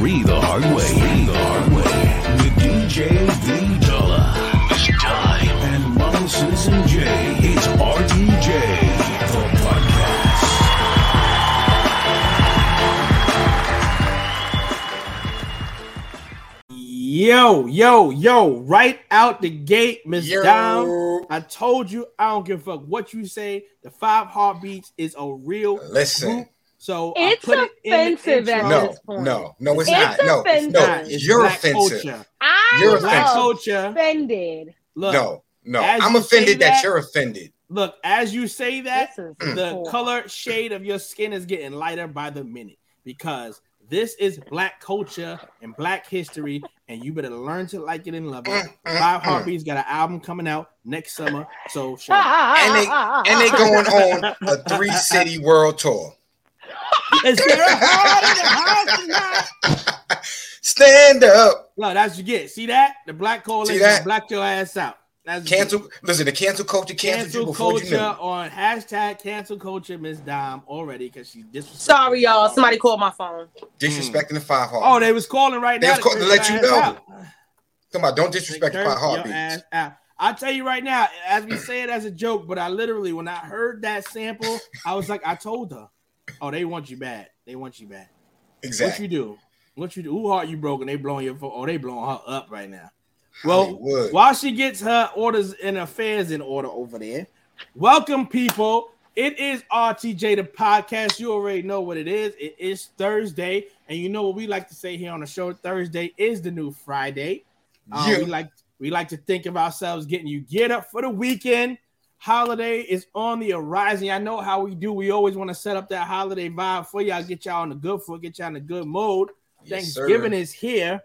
Three the hard way. Three the hard way. With DJ V Dollar. It's time. And Model Citizen J. It's RTJ. The podcast. Yo, yo, yo, right out the gate, Miss Yo. Dom. I told you I don't give a fuck what you say. The five heartbeats is a real Listen. group. So It's I it offensive at. No, this point. no, no, it's, It's not. No, offensive. no, It's you're offensive. culture. I You're was Black offensive. culture. offended. Look, No, no. I'm offended that, that- you're offended. look, as you say that, the poor. color shade of your skin is getting lighter by the minute because this is black culture and black history, and you better learn to like it and love it. Five Heartbeats got an album coming out next summer, so shut. And they and they going on a three city world tour. Is there a heart in the house tonight? Stand up. No, that's you get. See that? The black coalition that? black your ass out. That's what you Cancel. Listen, the cancel culture get. canceled you cancel before you culture knew. on hashtag cancel culture Miss Dom already because she disrespected. Sorry, y'all. Somebody called my phone. Disrespecting the five heart. Oh, they was calling right They now was calling to let you know. out. Come on, don't disrespect the Curse five heartbeats. I'll tell you right now, as we say it as a joke, but I literally, when I heard that sample, I was like, I told her, oh, they want you bad. They want you bad. Exactly. What you do? What you do? Who heart you broken? They blowing your phone. Oh, they blowing her up right now. Well, Hollywood. while she gets her orders and affairs in order over there, welcome people. It is RTJ the podcast. You already know what it is. It is Thursday, and you know what we like to say here on the show. Thursday is the new Friday. Um, Yeah. We like we like to think of ourselves getting you geared up for the weekend. Holiday is on the horizon. I know how we do. We always want to set up that holiday vibe for y'all, get y'all on the good foot, get y'all in the good mode. Yes, Thanksgiving sir. is here.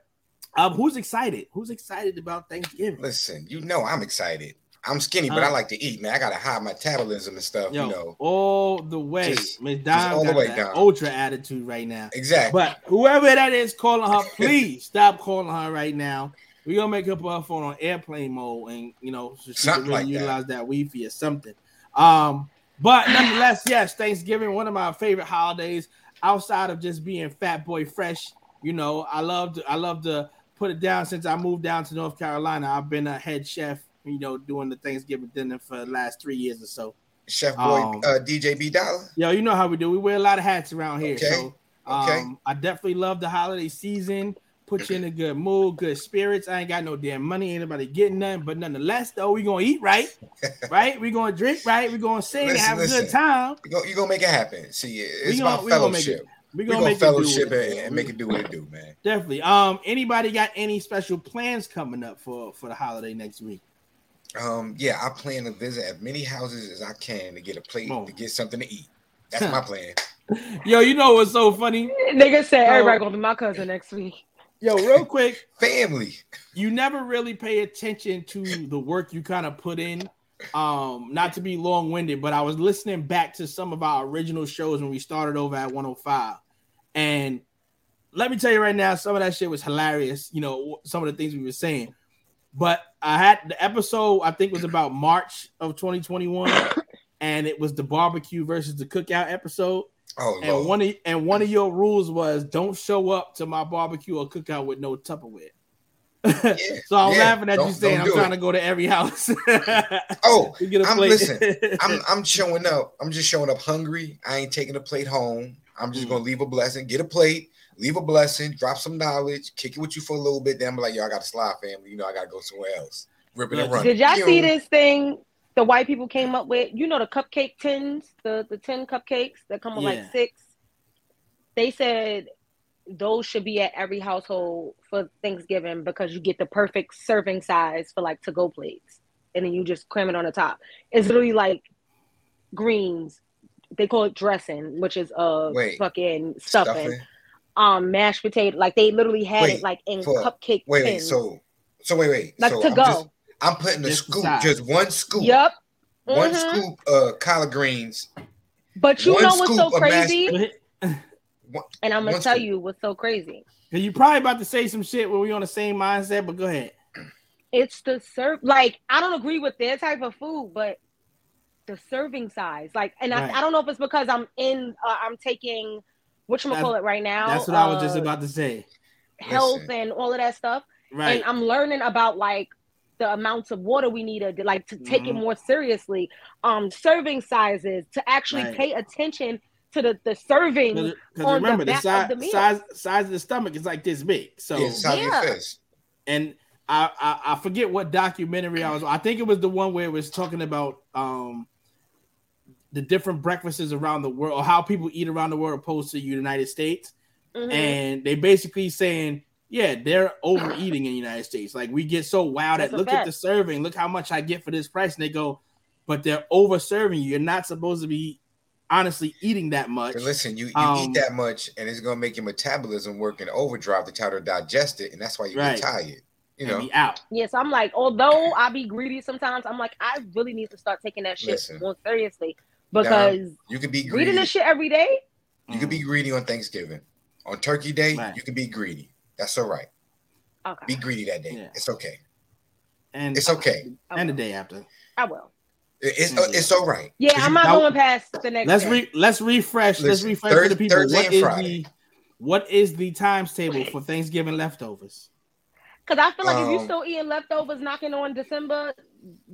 Um, who's excited? Who's excited about Thanksgiving? Listen, you know I'm excited. I'm skinny, but I Uh, like to eat, man. I gotta hide my metabolism and stuff, Yo, you know. all the way. Just- just all the way down. ultra attitude right now. Exactly. But whoever that is calling her, please stop calling her right now. We're gonna make put her phone on airplane mode and you know so she can really like that. utilize that Wi-Fi or something. Um, but nonetheless, yes, Thanksgiving, one of my favorite holidays outside of just being fat boy fresh. You know, I love to I love to put it down since I moved down to North Carolina. I've been a head chef, you know, doing the Thanksgiving dinner for the last three years or so. Chef boy um, uh, DJ B Dollar. Yo, you know how we do. We wear a lot of hats around here. Okay, So um, okay. I definitely love the holiday season. Put you in a good mood, good spirits. I ain't got no damn money. Ain't nobody getting nothing. But nonetheless, though, we gonna eat right, right? We gonna drink right. We gonna sing and Listen, have a listen. good time. You gonna, you gonna make it happen. See, it's We gonna- about we gonna make it. fellowship. We We gonna, gonna make fellowship it do. and make it do what it do, man. Definitely. Um, anybody got any special plans coming up for for the holiday next week? Um, yeah, I plan to visit as many houses as I can to get a plate Oh. to get something to eat. That's my plan. Yo, you know what's so funny? Nigga said So- everybody gonna be my cousin next week. Yo, real quick, Family. you never really pay attention to the work you kind of put in. Um, not to be long-winded, but I was listening back to some of our original shows when we started over at 105. And let me tell you right now, some of that shit was hilarious, you know, some of the things we were saying. But I had the episode, I think was about March of 2021, and it was the barbecue versus the cookout episode. Oh And Lord. one of and one of your rules was don't show up to my barbecue or cookout with no Tupperware. Yeah, So I'm yeah, laughing at you don't- saying I'm trying it. to go to every house. Oh, to get a I'm- plate. listen, I'm I'm showing up. I'm just showing up hungry. I ain't taking a plate home. I'm just Mm. gonna leave a blessing, get a plate, leave a blessing, drop some knowledge, kick it with you for a little bit. Then I'm like, yo, I got to slide, family. You know, I gotta go somewhere else. Ripping and Look, running. Did y'all You see this thing the white people came up with? You know the cupcake tins, the the tin cupcakes that come with Yeah. like six. They said those should be at every household for Thanksgiving because you get the perfect serving size for like to go plates, and then you just cram it on the top. It's literally like greens. They call it dressing, which is uh Wait, fucking stuffing. Stuffing. Um, mashed potato. Like they literally had Wait, it like in for- cupcake Wait, wait. So, so wait, wait. like so to I'm go. Just, I'm putting a Just the scoop, size. just one scoop, Yep. one Mhm. scoop uh collard greens. But you One know what's so scoop of crazy? One, And I'm gonna tell scoop. you what's so crazy. You're probably about to say some shit where we're on the same mindset, but go ahead. It's the serve. Like I don't agree with their type of food, but the serving size. Like, and Right. I, I don't know if it's because I'm in. Uh, I'm taking what you call it right now. That's what I was just uh, about to say. health Listen. and all of that stuff. Right. And I'm learning about like the amounts of water we need to like to take it Mhm. more seriously. Um, serving sizes to actually Right. pay attention to the the serving. Because on the remember the, back size of the size size of the stomach is like this big. So yeah, it's how you Yeah. and I, I I forget what documentary I was. I think it was the one where it was talking about um the different breakfasts around the world, or how people eat around the world opposed to the United States. Mhm. And they basically saying, yeah, they're overeating in the United States. Like we get so wild That's at a look at the serving, look how much I get for this price, and they go, but they're over serving you. You're not supposed to be honestly eating that much. listen, you, you Um, eat that much, and it's gonna make your metabolism work in overdrive to try to digest it, and that's why you Right. get tired. You know, out. Yes, I'm like, although I be greedy sometimes, I'm like, I really need to start taking that shit Listen. more seriously because you could be reading greedy. this shit every day. You could be greedy on Thanksgiving. On Turkey Day, Right. you could be greedy. That's all right. Okay, Be greedy that day. Yeah. It's okay. and It's okay. And the day after. I will. It's Mhm. it's all right. Yeah, I'm not now- going past the next. Let's day. re let's refresh. let's Listen, refresh for the people. Thursday What and is Friday. the what is the times table for Thanksgiving leftovers? Because I feel like if you Um, still eating leftovers knocking on December,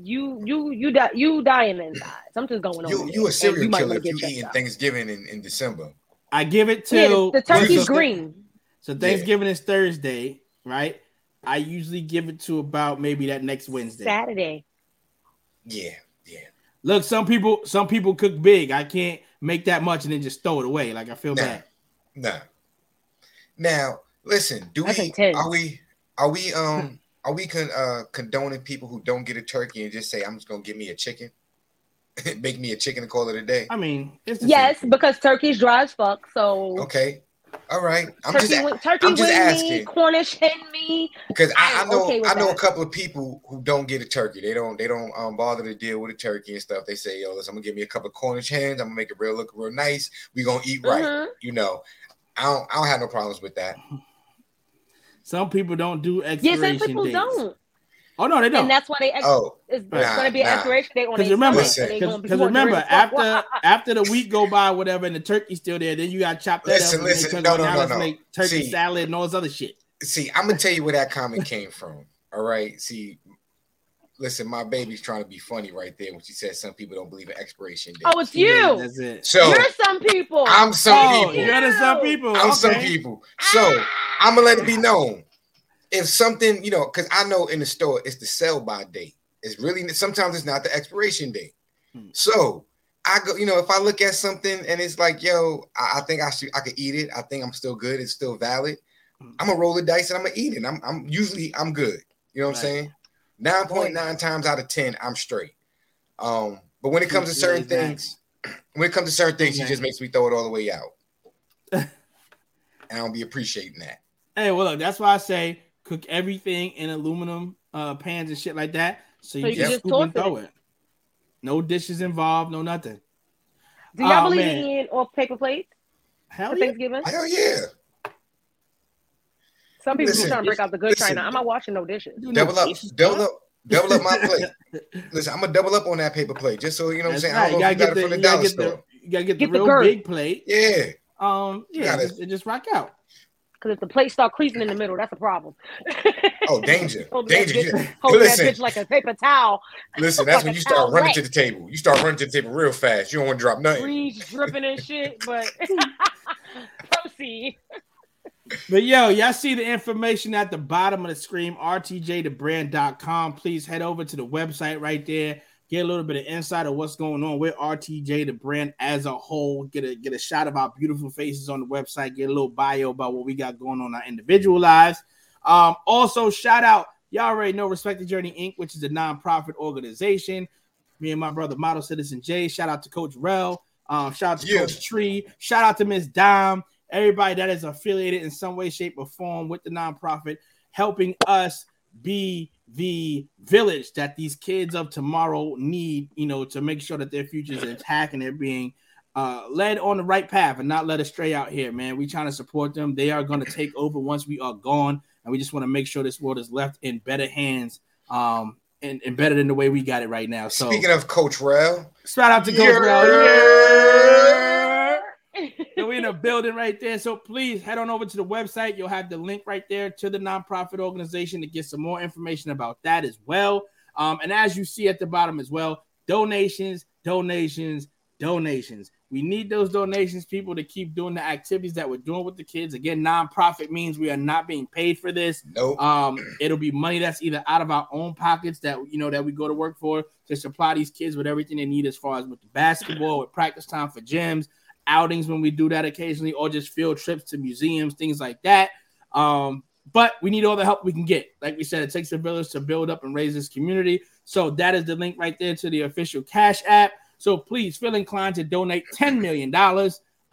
you you you die you dying inside. Something's going on. You there, you a serial might killer wanna if you eating out. Thanksgiving in, in December. I give it Yeah, till the, the turkey's so- green. So Thanksgiving is Thursday, right? I usually give it to about maybe that next Wednesday. Saturday. Yeah, yeah. Look, some people some people cook big. I can't make that much and then just throw it away. Like I feel Nah. bad. Nah. Now, listen, do That's we intense. are we are we um are we con, uh condoning people who don't get a turkey and just say I'm just gonna give me a chicken? Make me a chicken and call it a day. I mean, it's Yes, same because turkey's dry as fuck. So Okay. All right. I'm turkey, just wing, turkey I'm just wing me, asking. Cornish hen me. because I, I know okay I know that. a couple of people who don't get a turkey. They don't they don't um bother to deal with a turkey and stuff. They say, yo, listen, I'm gonna give me a couple of Cornish hens. I'm gonna make it real look real nice. We gonna eat right. Mhm. You know, I don't I don't have no problems with that. Some people don't do expiration. Yeah, expiration some people dates. don't, Oh no, they don't. and that's why they. Ex- Oh, it's Nah, going to be an nah. expiration date on Because remember, stomach, and they gonna be because remember, the fuck why. after after the week go by, whatever, and the turkey's still there, then you got to chop that Listen, up. and listen, turn no, no, no, no. Turkey See. salad and all this other shit. see, I'm gonna tell you where that comment came from. All right. See, listen, my baby's trying to be funny right there when she says some people don't believe in expiration date. Oh, it's you. That's it. so You're some people. I'm some Oh, people. you're some people. I'm some people. So ah. I'm gonna let it be known. If something, you know, because I know in the store it's the sell by date. It's really sometimes it's not the expiration date. Hmm. So I go, you know, if I look at something and it's like, yo, I, I think I should, I could eat it. I think I'm still good. It's still valid. Hmm. I'm gonna roll the dice and I'm gonna eat it. I'm, I'm usually I'm good. You know what I'm saying? Nine point nine times out of ten, I'm straight. Um, but when it comes to certain things, when it comes to certain things, she just makes me throw it all the way out. and I don't be appreciating that. Hey, well, look, that's why I say cook everything in aluminum uh, pans and shit like that, so you, So you just, can just scoop and throw it. No dishes involved, no nothing. Do y'all Oh, believe man. in eating off paper plates Hell for yeah. Thanksgiving? Hell yeah. Some people Listen, just trying to break out the good listen. china. I'm not washing no dishes. Do no Double up, dishes, double up, double up my plate. Listen, I'm gonna double up on that paper plate just so you know what I'm saying. right. I You don't know gotta if you get got the, it from the you dollar get store. the, you gotta get, Get the the real girth. big plate. Yeah. Um, yeah, gotta- just, just rock out. Because if the plate start creasing in the middle, that's a problem. Oh, danger. Hold that Danger. bitch- You- Hold that bitch like a paper towel. Listen, that's Like when you start running wet. to the table. You start running to the table real fast. You don't want to drop nothing. Grease dripping and shit, but proceed. But yo, y'all see the information at the bottom of the screen, rtjthebrand.com. Please head over to the website right there. Get a little bit of insight of what's going on with RTJ the brand as a whole. Get a get a shot of our beautiful faces on the website. Get a little bio about what we got going on in our individual lives. Um, also, shout out, y'all already know Respect the Journey Inc., which is a nonprofit organization. Me and my brother, Model Citizen J. Shout out to Coach Rel. Um, shout out to Yeah. Coach Tree. Shout out to Miss Dime. Everybody that is affiliated in some way, shape, or form with the nonprofit, helping us be the village that these kids of tomorrow need, you know, to make sure that their future is intact and they're being uh, led on the right path and not led astray out here, man. We trying to support them. They are going to take over once we are gone, and we just want to make sure this world is left in better hands, um, and, and better than the way we got it right now. So, Speaking of Coach Rel, shout out to Coach Yeah. Rel. Yeah. So we in the building right there. So please head on over to the website. You'll have the link right there to the nonprofit organization to get some more information about that as well. Um, and as you see at the bottom as well, donations, donations, donations. We need those donations, people, to keep doing the activities that we're doing with the kids. Again, nonprofit means we are not being paid for this. Nope. Um, it'll be money that's either out of our own pockets that you know that we go to work for to supply these kids with everything they need as far as with the basketball, with practice time for gyms, outings when we do that occasionally, or just field trips to museums, things like that. Um, but we need all the help we can get. Like we said, it takes a village to build up and raise this community. So that is the link right there to the official Cash App. So please feel inclined to donate $10 million.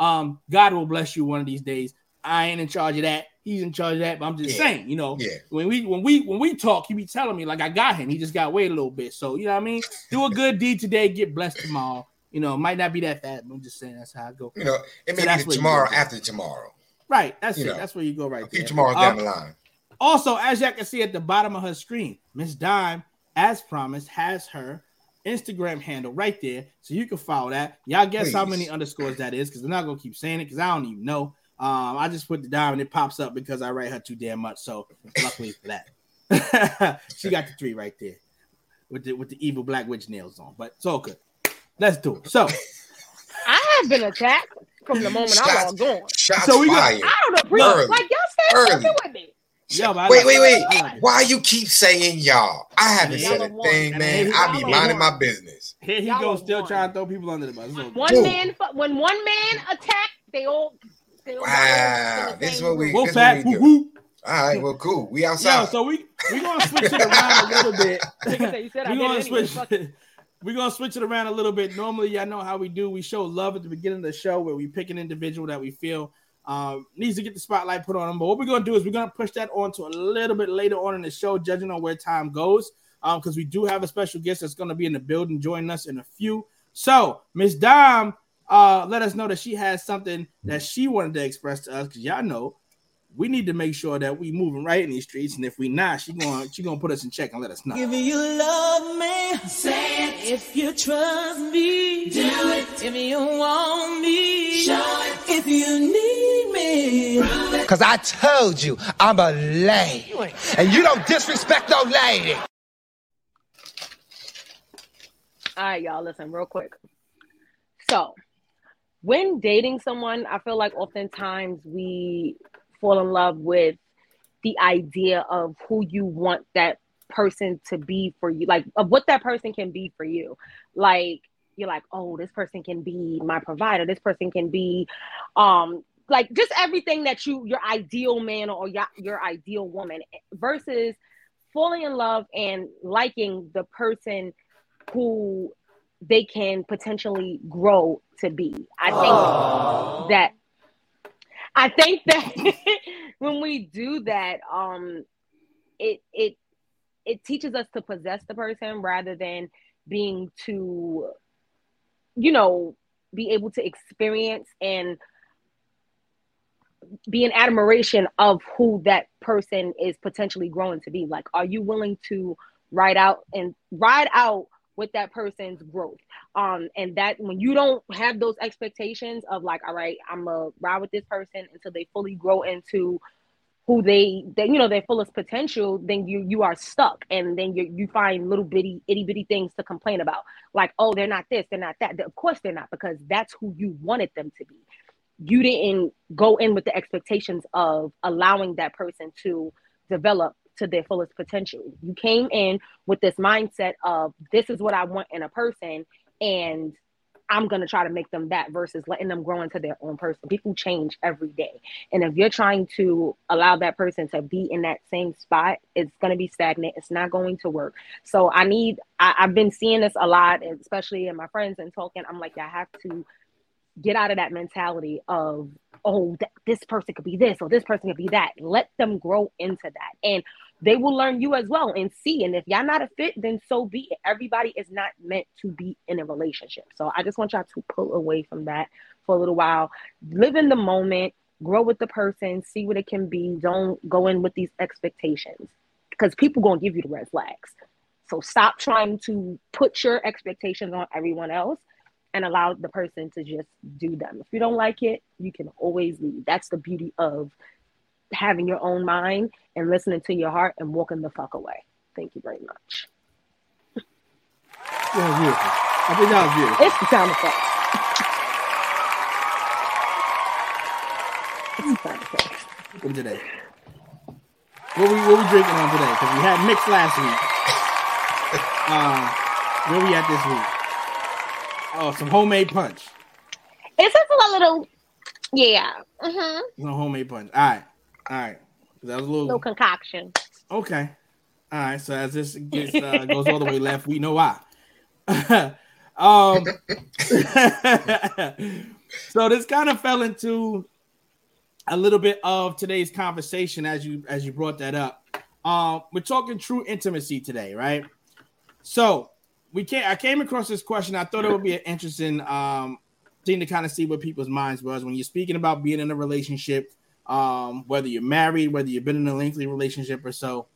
Um, God will bless you one of these days. I ain't in charge of that. He's in charge of that, but I'm just Yeah. saying, you know, Yeah. when we when we when we talk, he be telling me like I got him. He just got wait a little bit. So you know what I mean? Do a good deed today, get blessed tomorrow. You know, it might not be that fast, but I'm just saying that's how I go. You know, it may that's be tomorrow after tomorrow. Right. That's You it. know, that's where you go right there. tomorrows Um, down the line. Also, as y'all can see at the bottom of her screen, Miss Dime, as promised, has her Instagram handle right there, so you can follow that. Y'all guess how many underscores that is, because I'm not gonna keep saying it, because I don't even know. Um, I just put the dime and it pops up because I write her too damn much. So luckily for that, she got the three right there with the with the evil black witch nails on. But it's all good. Let's do it. So I have been attacked from the moment I Shots- logged on. Shots So we got- fired. I don't agree. Early. Like y'all said Early. something with me. yeah, but wait, like wait, it. wait. Like. Why you keep saying y'all? I haven't Yeah. said a Y'all thing, man. And I be y'all minding one. my business. Here he Y'all goes, still one. trying to throw people under the bus. It's all good. One Whoa. man, when one man attacked, they all. They all Wow, this is what we- group. Wolf This what we do. woo. All right, well, cool. We Yo, outside. so we we gonna switch it around a little bit. Nigga said, "You said I we did it gonna anyway, switch. fuck it." We're gonna switch it around a little bit. Normally, y'all know how we do. We show love at the beginning of the show where we pick an individual that we feel um, needs to get the spotlight put on them. But what we're gonna do is we're gonna push that on to a little bit later on in the show, judging on where time goes. Um, because we do have a special guest that's gonna be in the building joining us in a few. So, Miss Dom, uh, let us know that she has something that she wanted to express to us because y'all know we need to make sure that we moving right in these streets, and if we not, she going she gonna put us in check and let us know. If you love me, say it. If you trust me, do it. If you want me, show it. If you need me, Cause I told you I'm a lady. And you don't disrespect no lady. All right, y'all, listen real quick. So, when dating someone, I feel like oftentimes we fall in love with the idea of who you want that person to be for you, like of what that person can be for you. Like, you're like, oh, this person can be my provider, this person can be, um, like just everything that you, your ideal man or your, your ideal woman, versus falling in love and liking the person who they can potentially grow to be. I think that I think that when we do that, um, it it it teaches us to possess the person rather than being to, you know, be able to experience and be in admiration of who that person is potentially growing to be. Like, are you willing to ride out and ride out with that person's growth? Um, and that when you don't have those expectations of like, all right, I'm gonna ride with this person until they fully grow into who they, they you know their fullest potential then you you are stuck. And then you you find little bitty itty bitty things to complain about. Like oh they're not this they're not that. Of course they're not because that's who you wanted them to be. You didn't go in with the expectations of allowing that person to develop to their fullest potential. You came in with this mindset of this is what I want in a person, and I'm gonna try to make them that versus letting them grow into their own person. People change every day. And if you're trying to allow that person to be in that same spot, it's gonna be stagnant. It's not going to work. So I need I, I've been seeing this a lot, especially in my friends and talking. I'm like, I have to get out of that mentality of oh th- this person could be this or this person could be that let them grow into that and they will learn you as well and see. And if y'all not a fit then so be it. Everybody is not meant to be in a relationship. So i just want y'all to pull away from that for a little while. Live in the moment. Grow with the person. See what it can be. Don't go in with these expectations. Because people gonna give you the red flags. So stop trying to put your expectations on everyone else and allow the person to just do them. If you don't like it, you can always leave. That's the beauty of having your own mind and listening to your heart and walking the fuck away. Thank you very much. That was beautiful. I think that was beautiful. It's the sound effects. It's the sound effects. What today? What we what we drinking on today? Because we had mixed last week. Uh, where we at this week? Oh, some homemade punch. It's just a little, yeah, uh-huh. Some homemade punch. All right, all right. That was a little little concoction. okay. All right. So as this gets uh, goes all the way left, we know why. um. so this kind of fell into a little bit of today's conversation as you as you brought that up. Um, we're talking true intimacy today, right? So we can't. I came across this question. I thought it would be an interesting um thing to kind of see what people's minds was when you're speaking about being in a relationship, um, whether you're married, whether you've been in a lengthy relationship or so.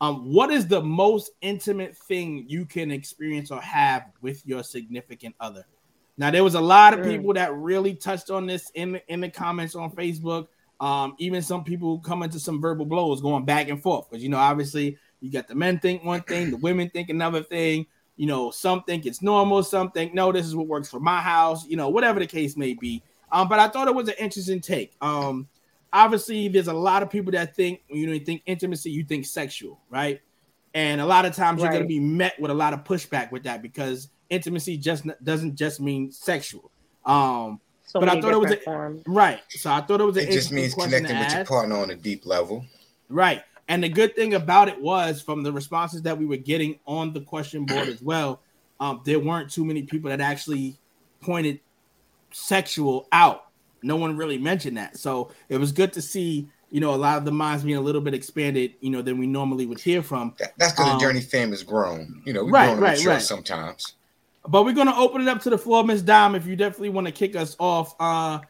Um, what is the most intimate thing you can experience or have with your significant other? Now, there was a lot of people that really touched on this in the, in the comments on Facebook. Um, even some people come into some verbal blows going back and forth because you know, obviously, you got the men think one thing, the women think another thing. You know, some think it's normal, some think no, this is what works for my house. You know, whatever the case may be. Um, but I thought it was an interesting take. Um, obviously, there's a lot of people that think when you think intimacy, you think sexual, right? And a lot of times you're going to be met with a lot of pushback with that because intimacy just doesn't just mean sexual. Um, So But I thought it was different forms. right. So I thought it was an It just means connecting to with your partner on a deep level. Right. And the good thing about it was from the responses that we were getting on the question board as well, um, there weren't too many people that actually pointed sexual out. No one really mentioned that. So it was good to see, you know, a lot of the minds being a little bit expanded, you know, than we normally would hear from. That, that's because Um, the journey fam has grown. You know, we right, grown right, right. sometimes. But we're gonna open it up to the floor, Miss Dom. If you definitely want to kick us off, uh,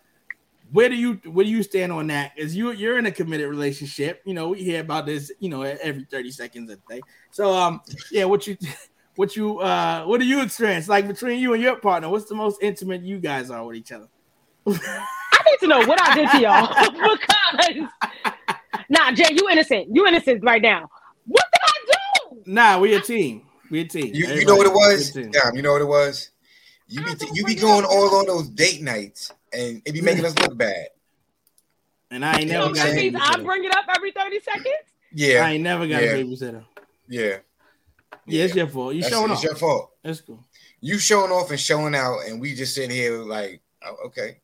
where do you where do you stand on that? Is you you're in a committed relationship? You know, we hear about this, you know, every thirty seconds a day. So, um, yeah, what you what you uh what do you experience like between you and your partner? What's the most intimate you guys are with each other? I need to know what I did to y'all because nah, Jay, you innocent. You innocent right now. What did I do? Nah, we a team. We a team. You, you know what it was? we a team. Damn, you know what it was? You be you be going up. all on those date nights, and it be making us look bad. And I ain't You never know what So got I'm a that means I bring it up every 30 seconds? Yeah, I ain't never got Yeah. a babysitter. yeah. Yeah, it's your fault. You That's showing it's off. your fault. That's cool. You showing off and showing out, and we just sitting here like, oh, okay,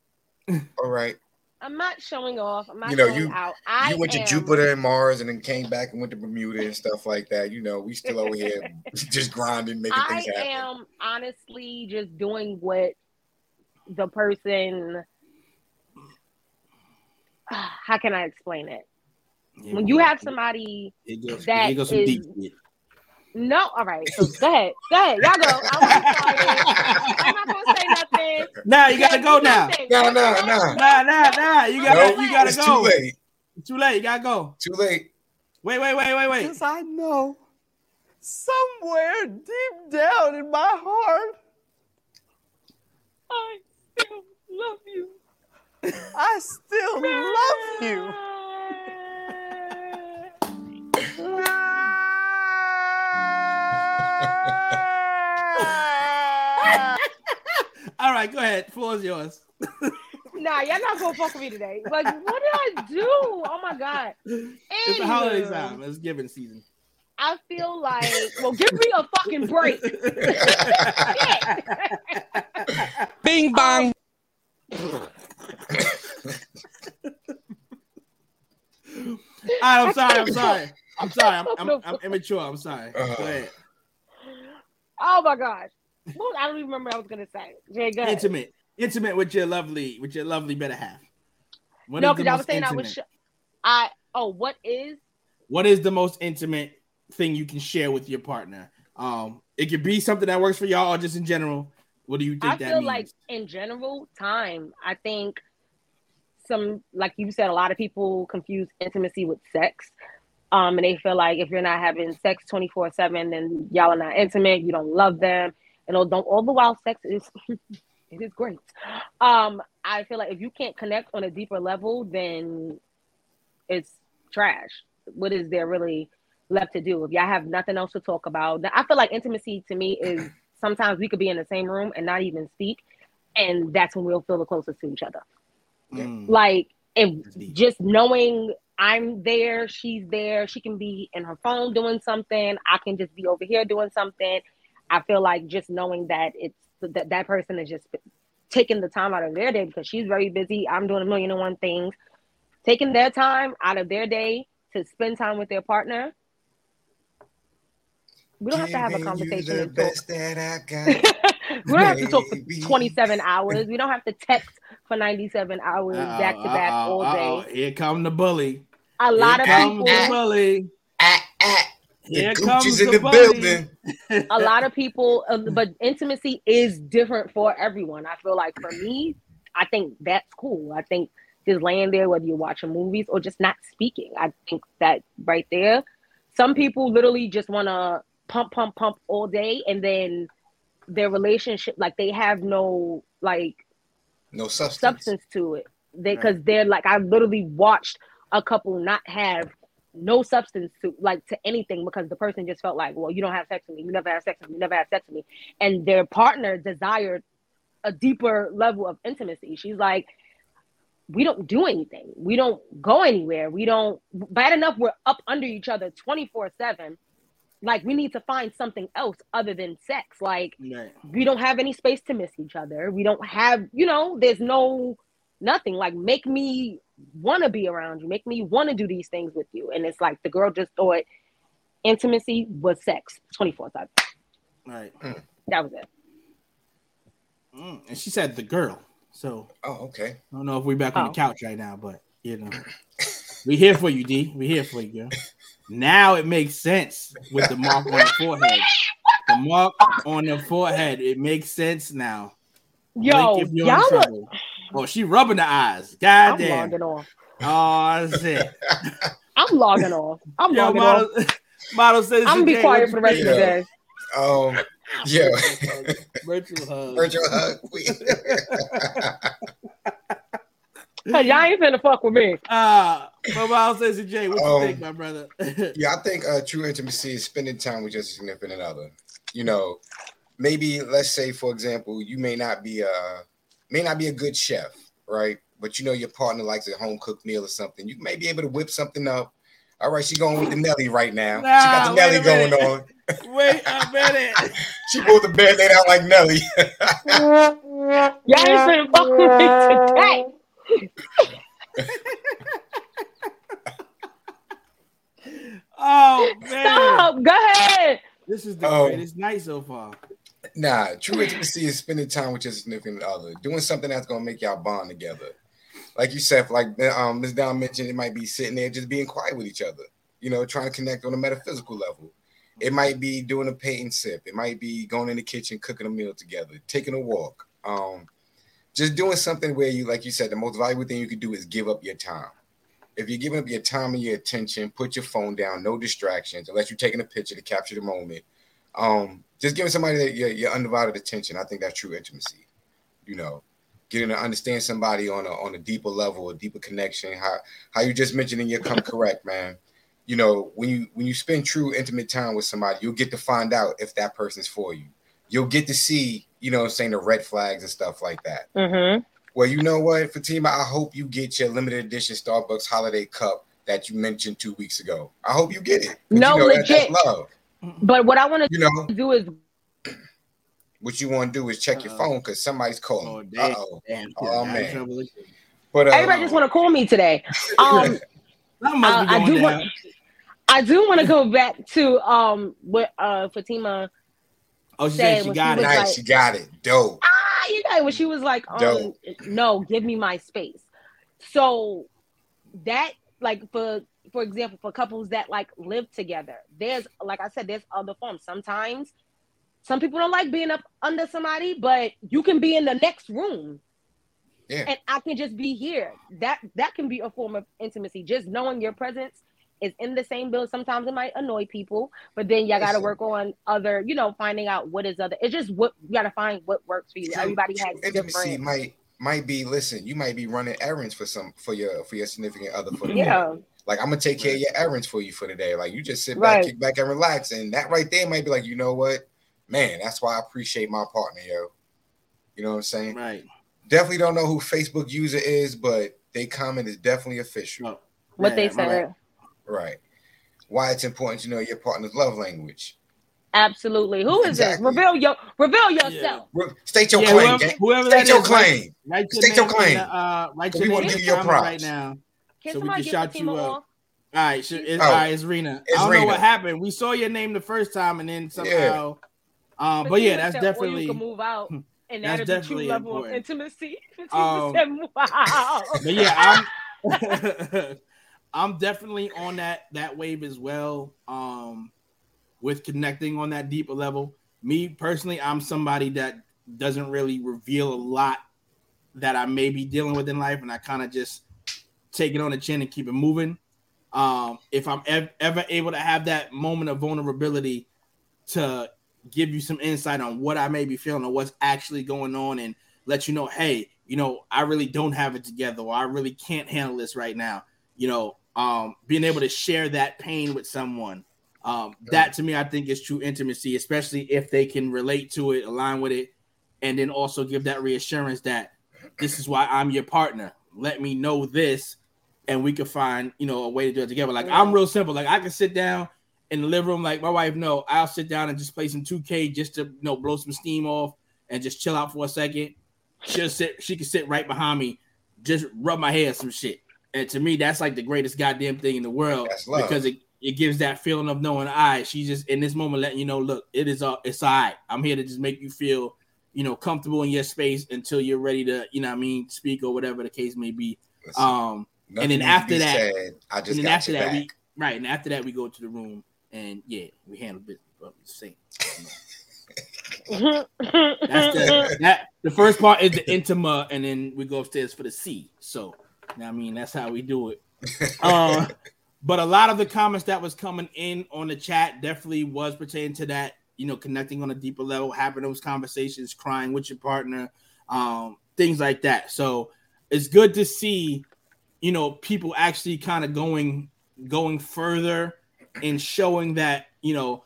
all right. I'm not showing off. I'm not You know, showing you- out. I you went to Jupiter and Mars, and then came back and went to Bermuda and stuff like that. You know, we still over here just grinding, making I things happen. I am honestly just doing what the person. How can I explain it? Yeah, When you have somebody, It goes, that it goes is- deep shit. No, all right. So go ahead, go ahead, y'all go. I'm not gonna say nothing. Nah, you gotta go now. nothing. No, no, no. Nah, nah, nah. You gotta, Nope, you gotta it's go. too late. Too late. You gotta go. Too late. Wait, wait, wait, wait, wait. Because I know somewhere deep down in my heart, I still love you. I still love you. All right, go ahead. Floor is yours. Nah, y'all not gonna fuck with me today. Like, what did I do? Oh my god. It's the holiday Anywho, time. It's giving season. I feel like, well, give me a fucking break. Bing bang. All right, I'm sorry. I'm sorry. I'm sorry. I'm, I'm, I'm immature. I'm sorry. Go Uh-huh. ahead. Oh my gosh. What I don't even remember what I was gonna say. Jay, go. Intimate, intimate with your lovely, with your lovely better half. What no, because I was saying I was. Sh- I oh, what is? what is the most intimate thing you can share with your partner? Um, it could be something that works for y'all, or just in general. What do you think I that feel means? like in general, time. I think some, like you said, a lot of people confuse intimacy with sex. Um, and they feel like if you're not having sex 24 7, then y'all are not intimate, you don't love them. And all, don't, all the while, sex is It is great. Um, I feel like if you can't connect on a deeper level, then it's trash. What is there really left to do if y'all have nothing else to talk about? I feel like intimacy to me is sometimes we could be in the same room and not even speak, and that's when we'll feel the closest to each other. Mm. Like if just knowing I'm there, she's there, she can be in her phone doing something, I can just be over here doing something. I feel like just knowing that it's that that person is just taking the time out of their day because she's very busy. I'm doing a million and one things, taking their time out of their day to spend time with their partner. We don't have to have a Giving you conversation the best that I got. we don't have to talk for 27 hours. We don't have to text for 97 hours back to back Uh-oh, all uh-oh. day. Here come the bully. A lot of Here comes people the bully. Ah, ah. The Here Gucci's comes in the the bully. building. a lot of people uh, but intimacy is different for everyone i feel like for me i think that's cool i think just laying there whether you're watching movies or just not speaking i think that right there some people literally just want to pump pump pump all day and then their relationship like they have no like No substance. substance to it. Because they're like i literally watched a couple not have no substance to like to anything because the person just felt like well you don't have sex with me. You never have sex with me. You never have sex with me. And their partner desired a deeper level of intimacy. She's like we don't do anything. We don't go anywhere. We don't bad enough we're up under each other 24 7 like we need to find something else other than sex like Right. we don't have any space to miss each other. We don't have, you know, there's no nothing. Like make me want to be around you, make me want to do these things with you. And it's like the girl just thought intimacy was sex 24 7. Right. That was it. Mm. And she said the girl. So Oh, okay. I don't know if we're back on Oh. the couch right now, but you know, we here for you, D. We here for you, girl. Now it makes sense with the mark on the forehead. The mark on the forehead. It makes sense now. Yo, Blink if you're y'all in look, trouble. Oh, she rubbing the eyes. God I'm damn. logging off. Oh, that's it. I'm logging off. I'm Yo, logging model, off. model says I'm gonna be quiet for the rest of the day. Um, yeah. Virtual hug. Virtual hug. Cause y'all ain't finna fuck with me. Ah, but model says Jay, what do you Um, think, my brother? yeah, I think uh, true intimacy is spending time with your significant other. You know, maybe let's say, for example, you may not be a may not be a good chef, right? But you know your partner likes a home cooked meal or something. You may be able to whip something up. All right, she going with the Nelly right now. she got the Nelly going on. Wait a minute. She pulled the bed laid out like Nelly. Y'all ain't finna fuck with me today. Oh man, Stop. Go ahead. this is the Oh. greatest night so far. nah, true intimacy is spending time with your significant other, doing something that's gonna make y'all bond together. Like you said, like um, Ms. Dom mentioned, it might be sitting there just being quiet with each other. You know, trying to connect on a metaphysical level. It might be doing a paint and sip. It might be going in the kitchen, cooking a meal together, taking a walk. Um, just doing something where you, like you said, the most valuable thing you could do is give up your time. If you're giving up your time and your attention, put your phone down, no distractions, unless you're taking a picture to capture the moment. Um, just giving somebody that your, your undivided attention. I think that's true intimacy. You know, getting to understand somebody on a on a deeper level, a deeper connection. How how you just mentioned in your come correct, man. You know, when you when you spend true intimate time with somebody, you'll get to find out if that person's for you. You'll get to see, you know, what I'm saying the red flags and stuff like that. Mm-hmm. Well, you know what, Fatima, I hope you get your limited edition Starbucks holiday cup that you mentioned two weeks ago. I hope you get it. No, you know legit. that's love. But what I want to You know to do is what you want to do is check your Uh, phone because somebody's Oh calling. damn! Uh-oh. damn Oh, got man. But uh, everybody just want to call me today. Um, That must be I- I do want- I do want to go back to um what uh Fatima oh, she said said she when she got it. nice, like- you got it. Dope. ah you guys when she was like um Dope. no give me my space. So that like for for example for couples that like live together, there's like I said there's other forms. Sometimes some people don't like being up under somebody, but you can be in the next room Yeah. and I can just be here. That that can be a form of intimacy. Just knowing your presence is in the same build. Sometimes it might annoy people, but then y'all got to work on other, you know, finding out what is other. It's just what you got to find what works for you. True- Everybody true has intimacy different. might might be listen you might be running errands for some for your for your significant other for the day. Yeah, like i'm gonna take care of your errands for you for the day like you just sit back Right. kick back and relax and that right there might be like you know what man that's why i appreciate my partner yo you know what i'm saying Right. definitely don't know who facebook user is but they comment is definitely official Oh, what man, they my said. Right why it's important to know your partner's love language Absolutely. Who is Exactly. this? Reveal your reveal yourself. Re- state your Yeah, claim whoever, gang. whoever state your is, claim Write your State your claim. the, uh, write We your name wanna give the you your comment right now. Can So we somebody can get shout you up. off? All right, sh- it's, Oh. all right, it's Rena. It's I don't know what happened. We saw your name the first time, and then somehow. Um, but yeah, that's definitely. You can move out, and that's that'll be true definitely level of important. intimacy. Fatima Um, said. But yeah, I'm. I'm definitely on that that wave as well. Um, with connecting on that deeper level. Me personally, I'm somebody that doesn't really reveal a lot that I may be dealing with in life, and I kind of just take it on the chin and keep it moving. Um, if I'm ev- ever able to have that moment of vulnerability to give you some insight on what I may be feeling or what's actually going on, and let you know, hey, you know, I really don't have it together, or I really can't handle this right now. You know, um, being able to share that pain with someone, um, that to me, I think is true intimacy, especially if they can relate to it, align with it, and then also give that reassurance that this is why I'm your partner. Let me know this, and we can find you know a way to do it together. Like I'm real simple. Like I can sit down in the living room, like my wife. No, I'll sit down and just play some 2K just to you know blow some steam off and just chill out for a second. She'll sit. She can sit right behind me, just rub my head some shit. And to me, that's like the greatest goddamn thing in the world That's love. because it, it gives that feeling of knowing I. She's just in this moment letting you know, look, it is uh, it's all right. I'm here to just make you feel, you know, comfortable in your space until you're ready to, you know, what I mean, speak or whatever the case may be. Listen, Um, nothing and then after that- said, i just and then got after that, back. we right, and after that, we go to the room and yeah, we handle business. But the same. That's the that the first part is the intima, and then we go upstairs for the C. So, I mean, that's how we do it. Uh, but a lot of the comments that was coming in on the chat definitely was pertaining to that, you know, connecting on a deeper level, having those conversations, crying with your partner, um, things like that. So it's good to see, you know, people actually kind of going going further and showing that, you know,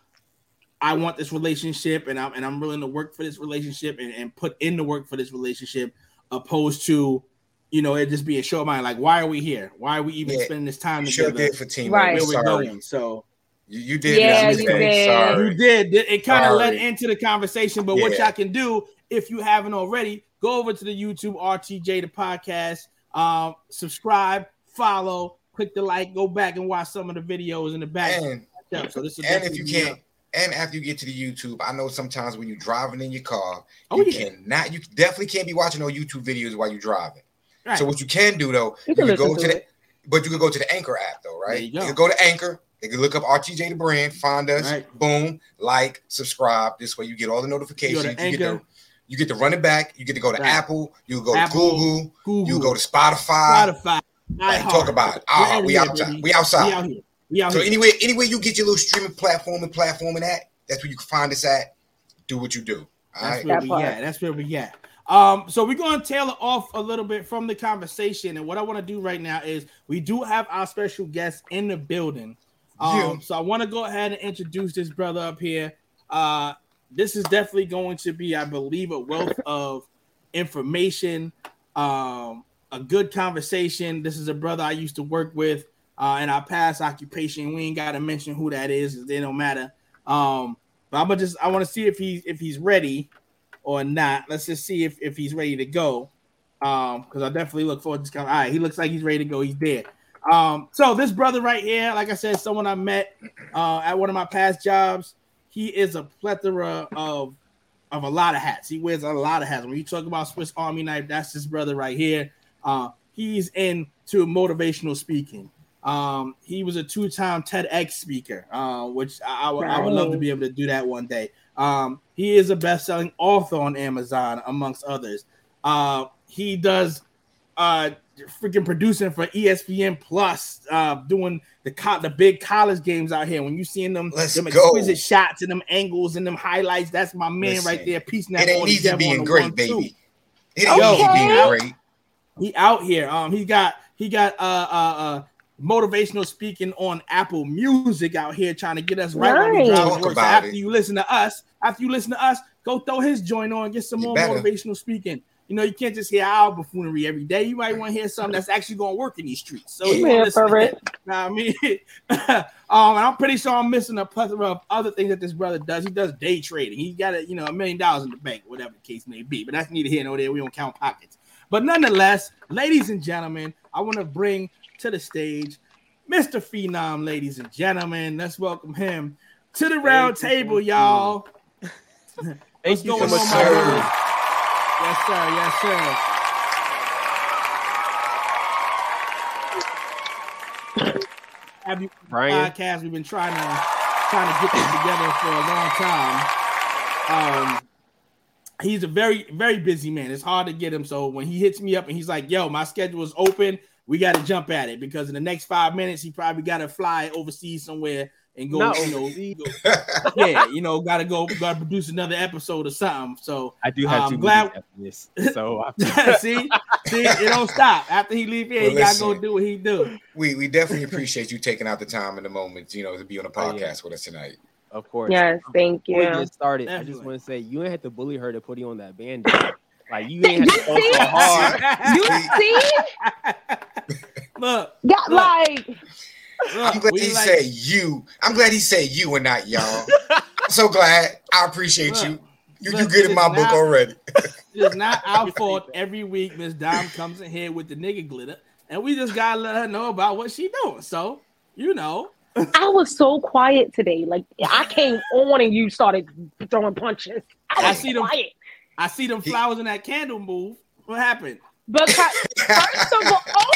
I want this relationship and I'm and I'm willing to work for this relationship and, and put in the work for this relationship, opposed to, you know, it just being show of mind like why are we here? Why are we even Yeah, spending this time You sure together? did, Fatima. Right. Where We're we're sorry. going. So You, you did. Yeah, you did. Sorry. you did. It, it kind of led into the conversation, but what y'all can do if you haven't already, go over to the YouTube RTJ the podcast, um, subscribe, follow, click the like, go back and watch some of the videos in the back. And so this will and if you can't, and after you get to the YouTube, I know sometimes when you're driving in your car, Oh, you yeah. cannot, you definitely can't be watching no YouTube videos while you're driving. Right. So what you can do though, You you can can go to to the, but you can go to the Anchor app though, right? There you go. can go to Anchor. They can look up RTJ the brand, find us, Right. boom, like, subscribe. This way you get all the notifications. to You, get the you get to run it back. You get to go to Right. Apple. You go Apple, to Google. Google, You go to Spotify. Spotify. Like, talk about it. Ah, We're we everywhere, outside. We outside. We out here. We out So here. anyway, anywhere you get your little streaming platform and platforming at, that's where you can find us at. Do what you do. All That's right. where That we part. at. That's where we at. Um, so we're gonna tailor off a little bit from the conversation, and what I want to do right now is we do have our special guest in the building. Um, Yeah. so I want to go ahead and introduce this brother up here. Uh, this is definitely going to be, I believe, a wealth of information, um, a good conversation. This is a brother I used to work with uh, in our past occupation. We ain't got to mention who that is; they don't matter. Um, but I'm gonna just I want to see if he's if he's ready or not. Let's just see if, if he's ready to go. Um, because I definitely look forward to this. All right, he looks like he's ready to go. He's there. Um, so this brother right here, like I said, someone I met uh at one of my past jobs. He is a plethora of of a lot of hats. He wears a lot of hats. When you talk about Swiss Army knife, that's this brother right here. Uh, he's into motivational speaking. Um, he was a two-time TEDx speaker, uh, which I, I I would love to be able to do that one day. Um, he is a best-selling author on Amazon, amongst others. Uh, he does uh, freaking producing for ESPN Plus, uh, doing the co- the big college games out here. When you seeing them, Let's them go. exquisite shots and them angles and them highlights, that's my man Listen, right there. Piecing now. It ain't easy being great, one, baby. two. It ain't Yo. easy being great. He out here. Um, he got he got uh uh uh motivational speaking on Apple Music out here trying to get us right Nice. Talk work. So after it. you listen to us, after you listen to us, go throw his joint on, get some You more better. motivational speaking. You know, you can't just hear our buffoonery every day. You might want to hear something that's actually going to work in these streets. So you Yeah, for it. What I mean, um, and I'm pretty sure I'm missing a plethora of other things that this brother does. He does day trading. He got a you know a million dollars in the bank, whatever the case may be. But that's neither here nor there. We don't count pockets. But nonetheless, ladies and gentlemen, I want to bring to the stage Mr. Phenom, ladies and gentlemen. Let's welcome him to the round Thank table, you. y'all. Thank What's you so going much, on, my sir. brother? Yes, sir. Yes, sir. Have you Brian. podcast? We've been trying to trying to get this together for a long time. Um, he's a very very busy man. It's hard to get him. So when he hits me up and he's like, "Yo, my schedule is open," we got to jump at it because in the next five minutes he probably got to fly overseas somewhere and go. Not you know, overseas. go- yeah, you know, got to go, got to produce another episode or something. So I do have I'm two glad- this, so see, see, it don't stop. After he leave here, Well, he gotta go do what he do. we we definitely appreciate you taking out the time and the moment, you know, to be on the Oh, yeah. podcast with us tonight. of course. Yes, thank Before we you. get started, I just want to say you ain't have to bully her to put you on that band. Like you ain't have to go so see? hard. You see? Look, Got Look. like look, I'm glad he like- said you. I'm glad he said you and not y'all. I'm so glad. I appreciate Look, you. You, you look, good in my it's book already. It's not our fault. Every week, Miss Dom comes in here with the nigga glitter, and we just gotta let her know about what she doing. So, you know, I was so quiet today. Like I came on and you started throwing punches. I I was see them- quiet. I see them flowers in that candle move. What happened? Because first of all, oh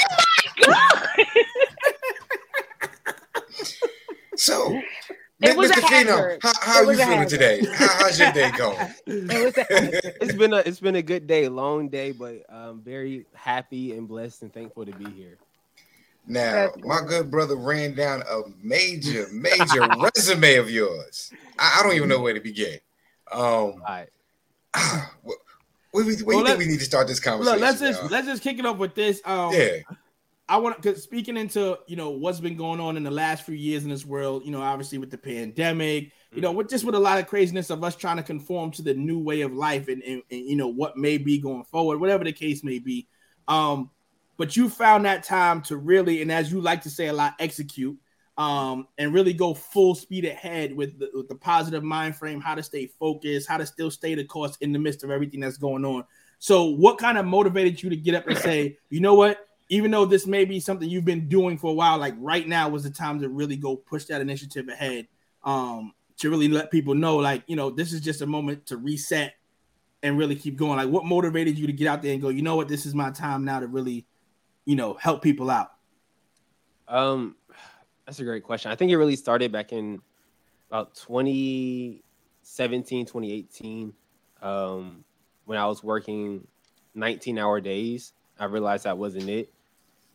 my god, So, It was Mr. a Phenom, hazard. how, how It are you was a feeling hazard. today? How, how's your day going? it it's been a it's been a good day, long day, but I'm very happy and blessed and thankful to be here. Now, my good brother ran down a major, major resume of yours. I, I don't even know where to begin. Um, All right. what, what, we- what do you think we need to start this conversation? Look, let's just y'all? let's just kick it off with this. Um, yeah, I want because speaking into you know what's been going on in the last few years in this world, you know, obviously with the pandemic, you know, with just with a lot of craziness of us trying to conform to the new way of life and, and, and you know what may be going forward, whatever the case may be. Um, but you found that time to really, and as you like to say a lot, execute um and really go full speed ahead with the, with the positive mind frame, how to stay focused, how to still stay the course in the midst of everything that's going on. So, what kind of motivated you to get up and say, you know what? Even though this may be something you've been doing for a while, like right now was the time to really go push that initiative ahead. Um, to really let people know, like, you know, this is just a moment to reset and really keep going. Like, what motivated you to get out there and go, you know what, this is my time now to really, you know, help people out? Um, that's a great question. I think it really started back in about 2017, 2018. Um, when I was working 19 hour days, I realized that wasn't it.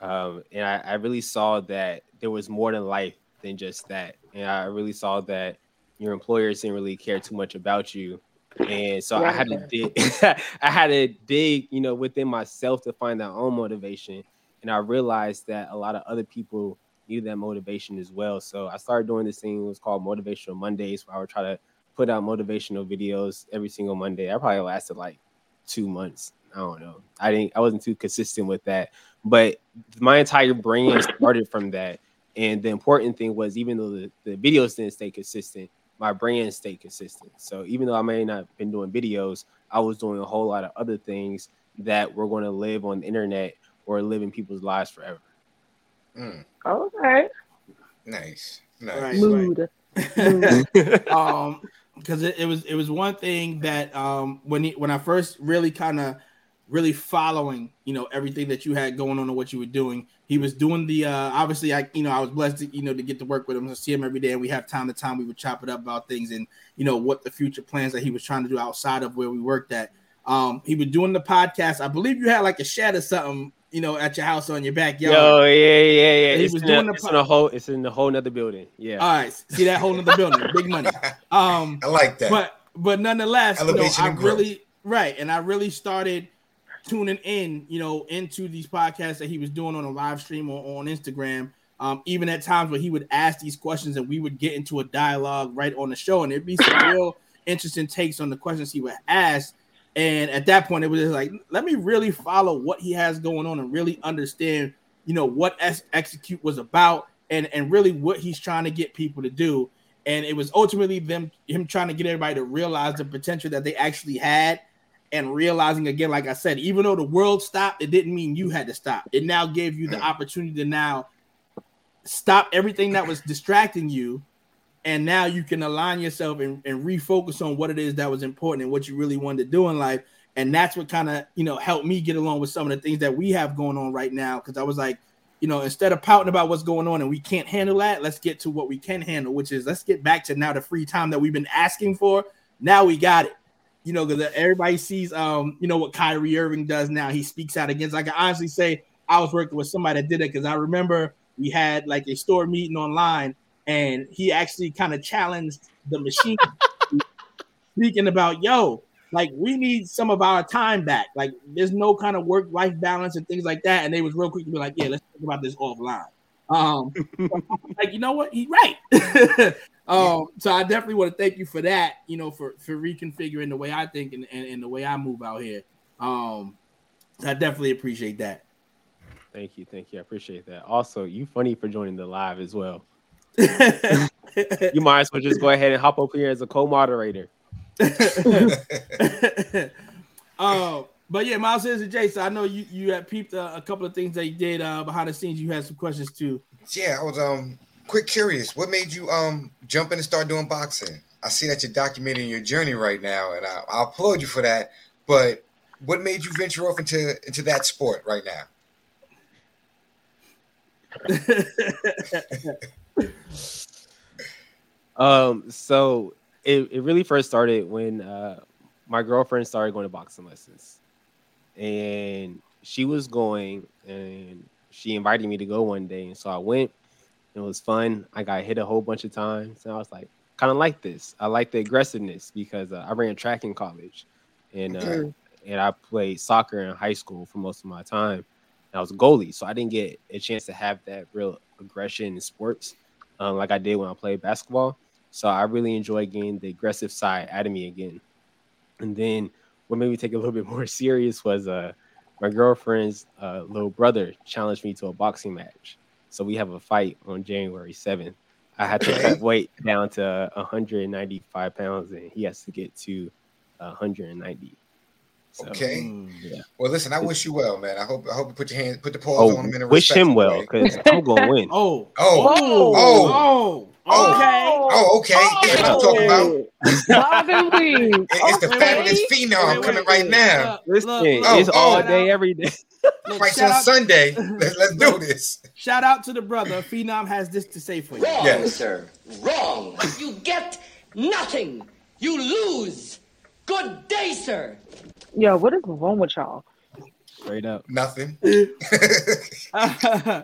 Um, and I, I really saw that there was more than life than just that. And I really saw that your employers didn't really care too much about you. And so I had to dig, I had to dig, you know, within myself to find that own motivation. And I realized that a lot of other people needed that motivation as well. So I started doing this thing. It was called Motivational Mondays, where I would try to put out motivational videos every single Monday. I probably lasted like two months. I don't know. I didn't. I wasn't too consistent with that, but my entire brain started from that. And the important thing was, even though the, the videos didn't stay consistent, my brain stayed consistent. So even though I may not have been doing videos, I was doing a whole lot of other things that were going to live on the internet or live in people's lives forever. Mm, okay. nice, nice. Right. Mood. um because it, it was it was one thing that um when he, when I first really kind of really following you know everything that you had going on and what you were doing he was doing the uh obviously I you know I was blessed to you know to get to work with him to see him every day and we have time to time we would chop it up about things and you know what the future plans that he was trying to do outside of where we worked at um he was doing the podcast I believe you had like a shed or something you know, at your house or in your backyard. Yo, Oh, yeah, yeah, yeah. He It's, was in, doing a, the it's in a whole. It's in a whole nother building. Yeah. All right, see that whole other building, big money. Um, I like that. but but nonetheless, you know, I really right, and I really started tuning in, you know, into these podcasts that he was doing on a live stream or on Instagram. Um, even at times where he would ask these questions and we would get into a dialogue right on the show, and it'd be some real interesting takes on the questions he would ask. And at that point, it was just like, let me really follow what he has going on and really understand, you know, what S- execute was about and and really what he's trying to get people to do. And it was ultimately them him trying to get everybody to realize the potential that they actually had, and realizing again, like I said, even though the world stopped, it didn't mean you had to stop. It now gave you the opportunity to now stop everything that was distracting you and now you can align yourself and, and refocus on what it is that was important and what you really wanted to do in life. And that's what kind of you know helped me get along with some of the things that we have going on right now. Because i was like you know instead of pouting about what's going on and we can't handle that let's get to what we can handle which is let's get back to now the free time that we've been asking for. Now we got it. You know because everybody sees um you know what Kyrie Irving does now. He speaks out against I can honestly say I was working with somebody that did it because I remember we had like a store meeting online and he actually kind of challenged the machine speaking about yo like we need some of our time back. Like there's no kind of work life balance and things like that. And they was real quick to be like yeah let's talk about this offline. Um like you know what? He's right. Um so i definitely want to thank you for that you know for for reconfiguring the way i think and, and, and the way i move out here. Um i definitely appreciate that. Thank you, thank you. I appreciate that. Also, you funny for joining the live as well. You might as well just go ahead and hop up here as a co-moderator. um, but yeah, Miles says and Jason, I know you you had peeped uh, a couple of things that you did uh, behind the scenes. You had some questions too. Yeah, I was um quick curious. What made you um jump in and start doing boxing? I see that you're documenting your journey right now, and I, I applaud you for that. But what made you venture off into into that sport right now? Um, so it, it really first started when uh my girlfriend started going to boxing lessons. And she was going and she invited me to go one day. And so I went. And it was fun. I got hit a whole bunch of times. And I was like, kind of like this. I like the aggressiveness because uh, I ran track in college. And uh, and I played soccer in high school for most of my time. And I was a goalie, so I didn't get a chance to have that real aggression in sports um, like I did when I played basketball. So I really enjoy getting the aggressive side out of me again. And then what made me take it a little bit more serious was uh, my girlfriend's uh, little brother challenged me to a boxing match. So we have a fight on January 7th. I had to cut weight down to 195 pounds, and he has to get to 190. So, Okay. Mm. yeah. Well, listen, I wish you well, man. I hope I hope you put your hand, put the paws Oh, on him in a wish him well because I'm going to win. Oh, Oh, oh, oh, okay. oh, okay. That's what I'm talking about. Bobby Lee. It- It's the Okay. fabulous phenom Wait, coming wait, right now. Look, Listen, Oh, it's oh. all day, every day. look, Fights shout on out- Sunday. Let's, let's do this. Shout out to the brother. Phenom has this to say for you. Wrong, Yes. sir. Wrong. You get nothing. You lose. Good day, sir. Yo, what is wrong with y'all? Straight up. Nothing. uh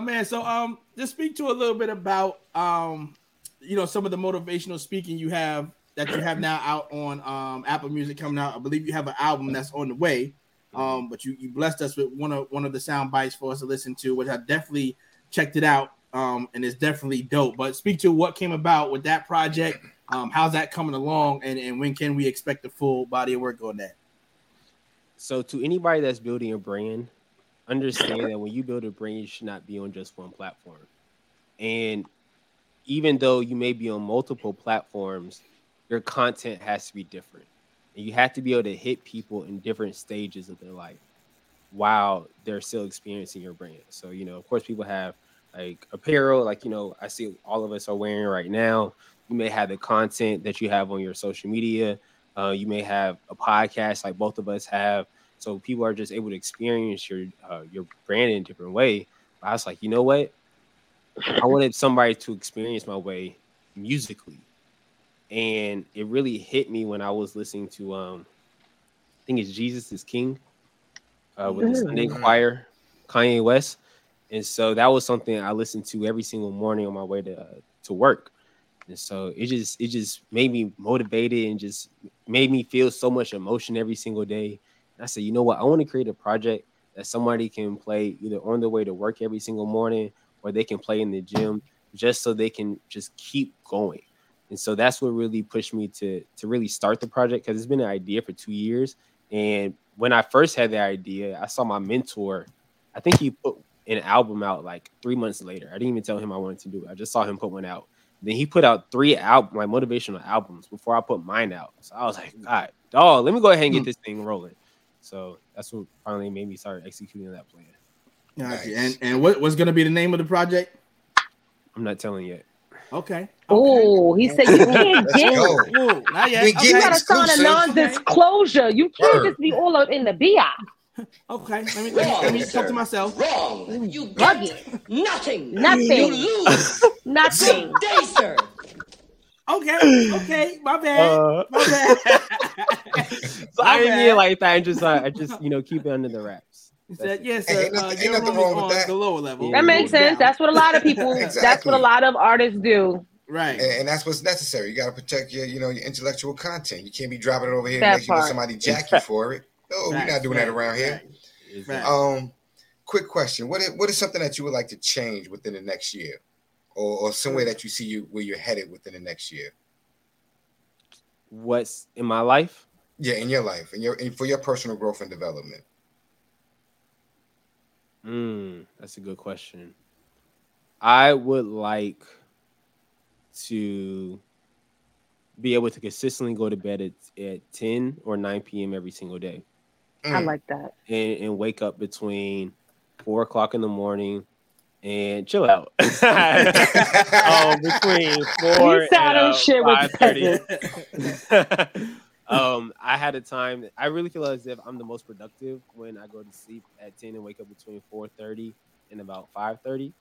man, so um just speak to a little bit about um you know some of the motivational speaking you have that you have now out on um Apple Music coming out. I believe you have an album that's on the way. Um, but you you blessed us with one of one of the sound bites for us to listen to, which I definitely checked it out. Um, and it's definitely dope. But speak to what came about with that project. Um, how's that coming along, and, and when can we expect the full body of work on that? So to anybody that's building a brand, understand that when you build a brand, you should not be on just one platform. And even though you may be on multiple platforms, your content has to be different. And you have to be able to hit people in different stages of their life while they're still experiencing your brand. So, you know, of course, people have like apparel, like, you know, I see all of us are wearing right now. You may have the content that you have on your social media. Uh, you may have a podcast like both of us have. So people are just able to experience your uh, your brand in a different way. But I was like, you know what? I wanted somebody to experience my way musically. And it really hit me when I was listening to um I think it's Jesus is King. uh, with the Sunday Mm. Choir, Kanye West, and so that was something I listened to every single morning on my way to to work. And so it just it just made me motivated and just made me feel so much emotion every single day. And I said, you know what? I want to create a project that somebody can play either on their way to work every single morning or they can play in the gym just so they can just keep going. And so that's what really pushed me to to really start the project because it's been an idea for two years. And when I first had the idea, I saw my mentor. I think he put an album out like three months later. I didn't even tell him I wanted to do it. I just saw him put one out. Then he put out three album like motivational albums before I put mine out. So I was like, God, dog, let me go ahead and get hmm. this thing rolling. So that's what finally made me start executing that plan. Gotcha. And and what, what's gonna be the name of the project? I'm not telling yet. Okay. Oh, he said you can't get. go. Ooh, not yet. We get You gotta sign a non-disclosure. You can't Word. just be all up in the bi. Okay. Let me let me, let me talk to myself. Wrong. You Bugging. nothing. Nothing. You lose. Nothing. Good day, sir. Okay. Okay. My bad. Uh, My bad. so I My didn't mean bad. like that. I just uh, I just you know keep it under the wraps. Said, yes, Hey, sir. ain't Uh, ain't nothing wrong with that. the lower level. That makes sense. That's what a lot of people. That's what a lot of artists do. right. And, and that's what's necessary. You got to protect your, you know, your intellectual content. You can't be dropping it over here That and you somebody jack you for it. No, we're not doing that around here. facts. Facts. Um, quick question: What is, what is something that you would like to change within the next year, or, or some way that you see you where you're headed within the next year? What's in my life? Yeah, in your life, and your and for your personal growth and development. Mm, that's a good question. I would like to be able to consistently go to bed at, at 10 or 9 p.m. every single day I Mm. like that. and, and wake up between four o'clock in the morning and chill out. um, between four You and uh, shit 5:30. um, I had a time. I really feel as if I'm the most productive when I go to sleep at 10 and wake up between 4:30 and about 5:30.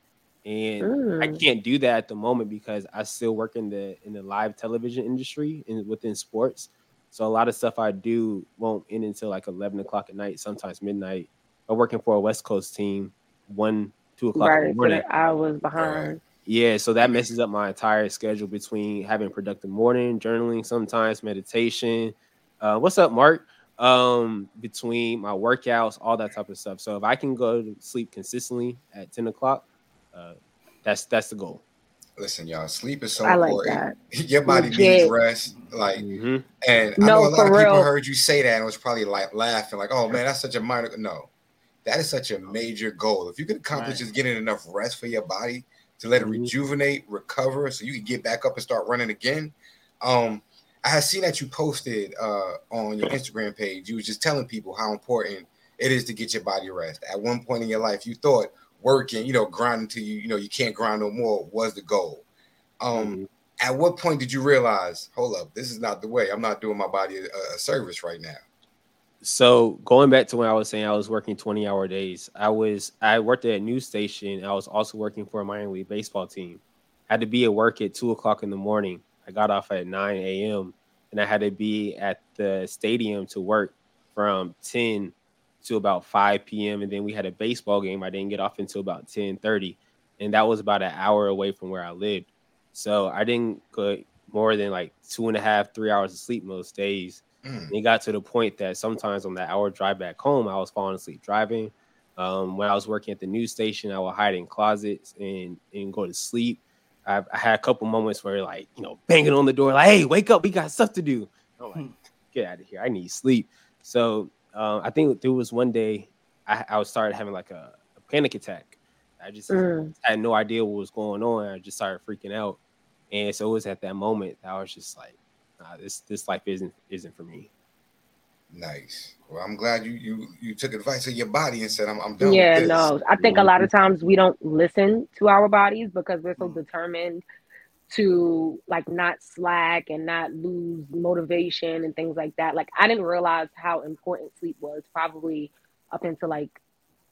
And I Mm. can't do that at the moment because I still work in the in the live television industry and within sports. So a lot of stuff I do won't end until like 11 o'clock at night, sometimes midnight. I'm working for a West Coast team, one, two o'clock in Right. the morning. I was behind. Yeah, so that messes up my entire schedule between having productive morning, journaling, sometimes meditation. Uh, what's up, Mark? Um, between my workouts, all that type of stuff. So if I can go to sleep consistently at 10 o'clock, uh, that's that's the goal. Listen, y'all, sleep is so I like important. that. Your body Legit. needs rest. Like, Mhm. and I No, know a lot for of people heard you say that and was probably like laughing, like, "Oh man, that's such a minor." No, that is such a major goal. If you can accomplish Right. just getting enough rest for your body to let it Mhm. rejuvenate, recover, so you can get back up and start running again. Um, I have seen that you posted uh, on your Instagram page. You was just telling people how important it is to get your body rest. At one point in your life, you thought working, you know, grinding till you, you know, you can't grind no more was the goal. Um, Mhm. at what point did you realize, hold up, this is not the way. I'm not doing my body a, a service right now. So going back to when I was saying I was working 20 hour days, I was I worked at a news station. I was also working for a minor league baseball team. I had to be at work at two o'clock in the morning. I got off at 9 a.m. and I had to be at the stadium to work from 10 to about 5 p.m. And then we had a baseball game. I didn't get off until about 10:30, and that was about an hour away from where I lived. So I didn't get more than like two and a half, three hours of sleep most days. Mm. And it got to the point that sometimes on that hour drive back home, I was falling asleep driving. Um, when I was working at the news station, I would hide in closets and and go to sleep. I, I had a couple moments where like you know banging on the door, like, "Hey, wake up! We got stuff to do." I'm like, "Get out of here! I need sleep." So um, I think there was one day I, I started having like a, a panic attack. I just Mm. had no idea what was going on. I just started freaking out, and so it was at that moment that I was just like, nah, "This this life isn't isn't for me." Nice. Well, I'm glad you you you took advice of your body and said, "I'm, I'm done." Yeah, with this. no. I think a lot of times we don't listen to our bodies because we're so determined to like not slack and not lose motivation and things like that. Like I didn't realize how important sleep was probably up until like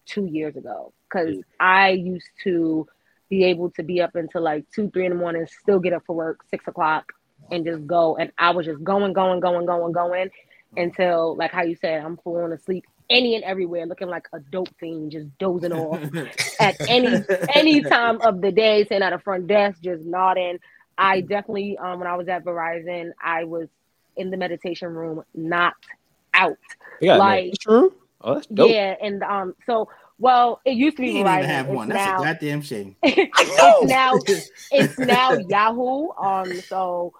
two years ago because Mm. I used to be able to be up until like two, three in the morning, still get up for work six o'clock and just go. And I was just going, going, going, going, going until like how you said, I'm falling asleep any and everywhere, looking like a dope fiend, just dozing off at any any time of the day, sitting at a front desk, just nodding. I definitely, um, when I was at Verizon, I was in the meditation room, not out. Yeah, like, true. Oh, that's dope. yeah, and um, so well, it used to be He didn't Verizon. even have It's one. That's now, a goddamn shame. it's now it's now Yahoo. Um, so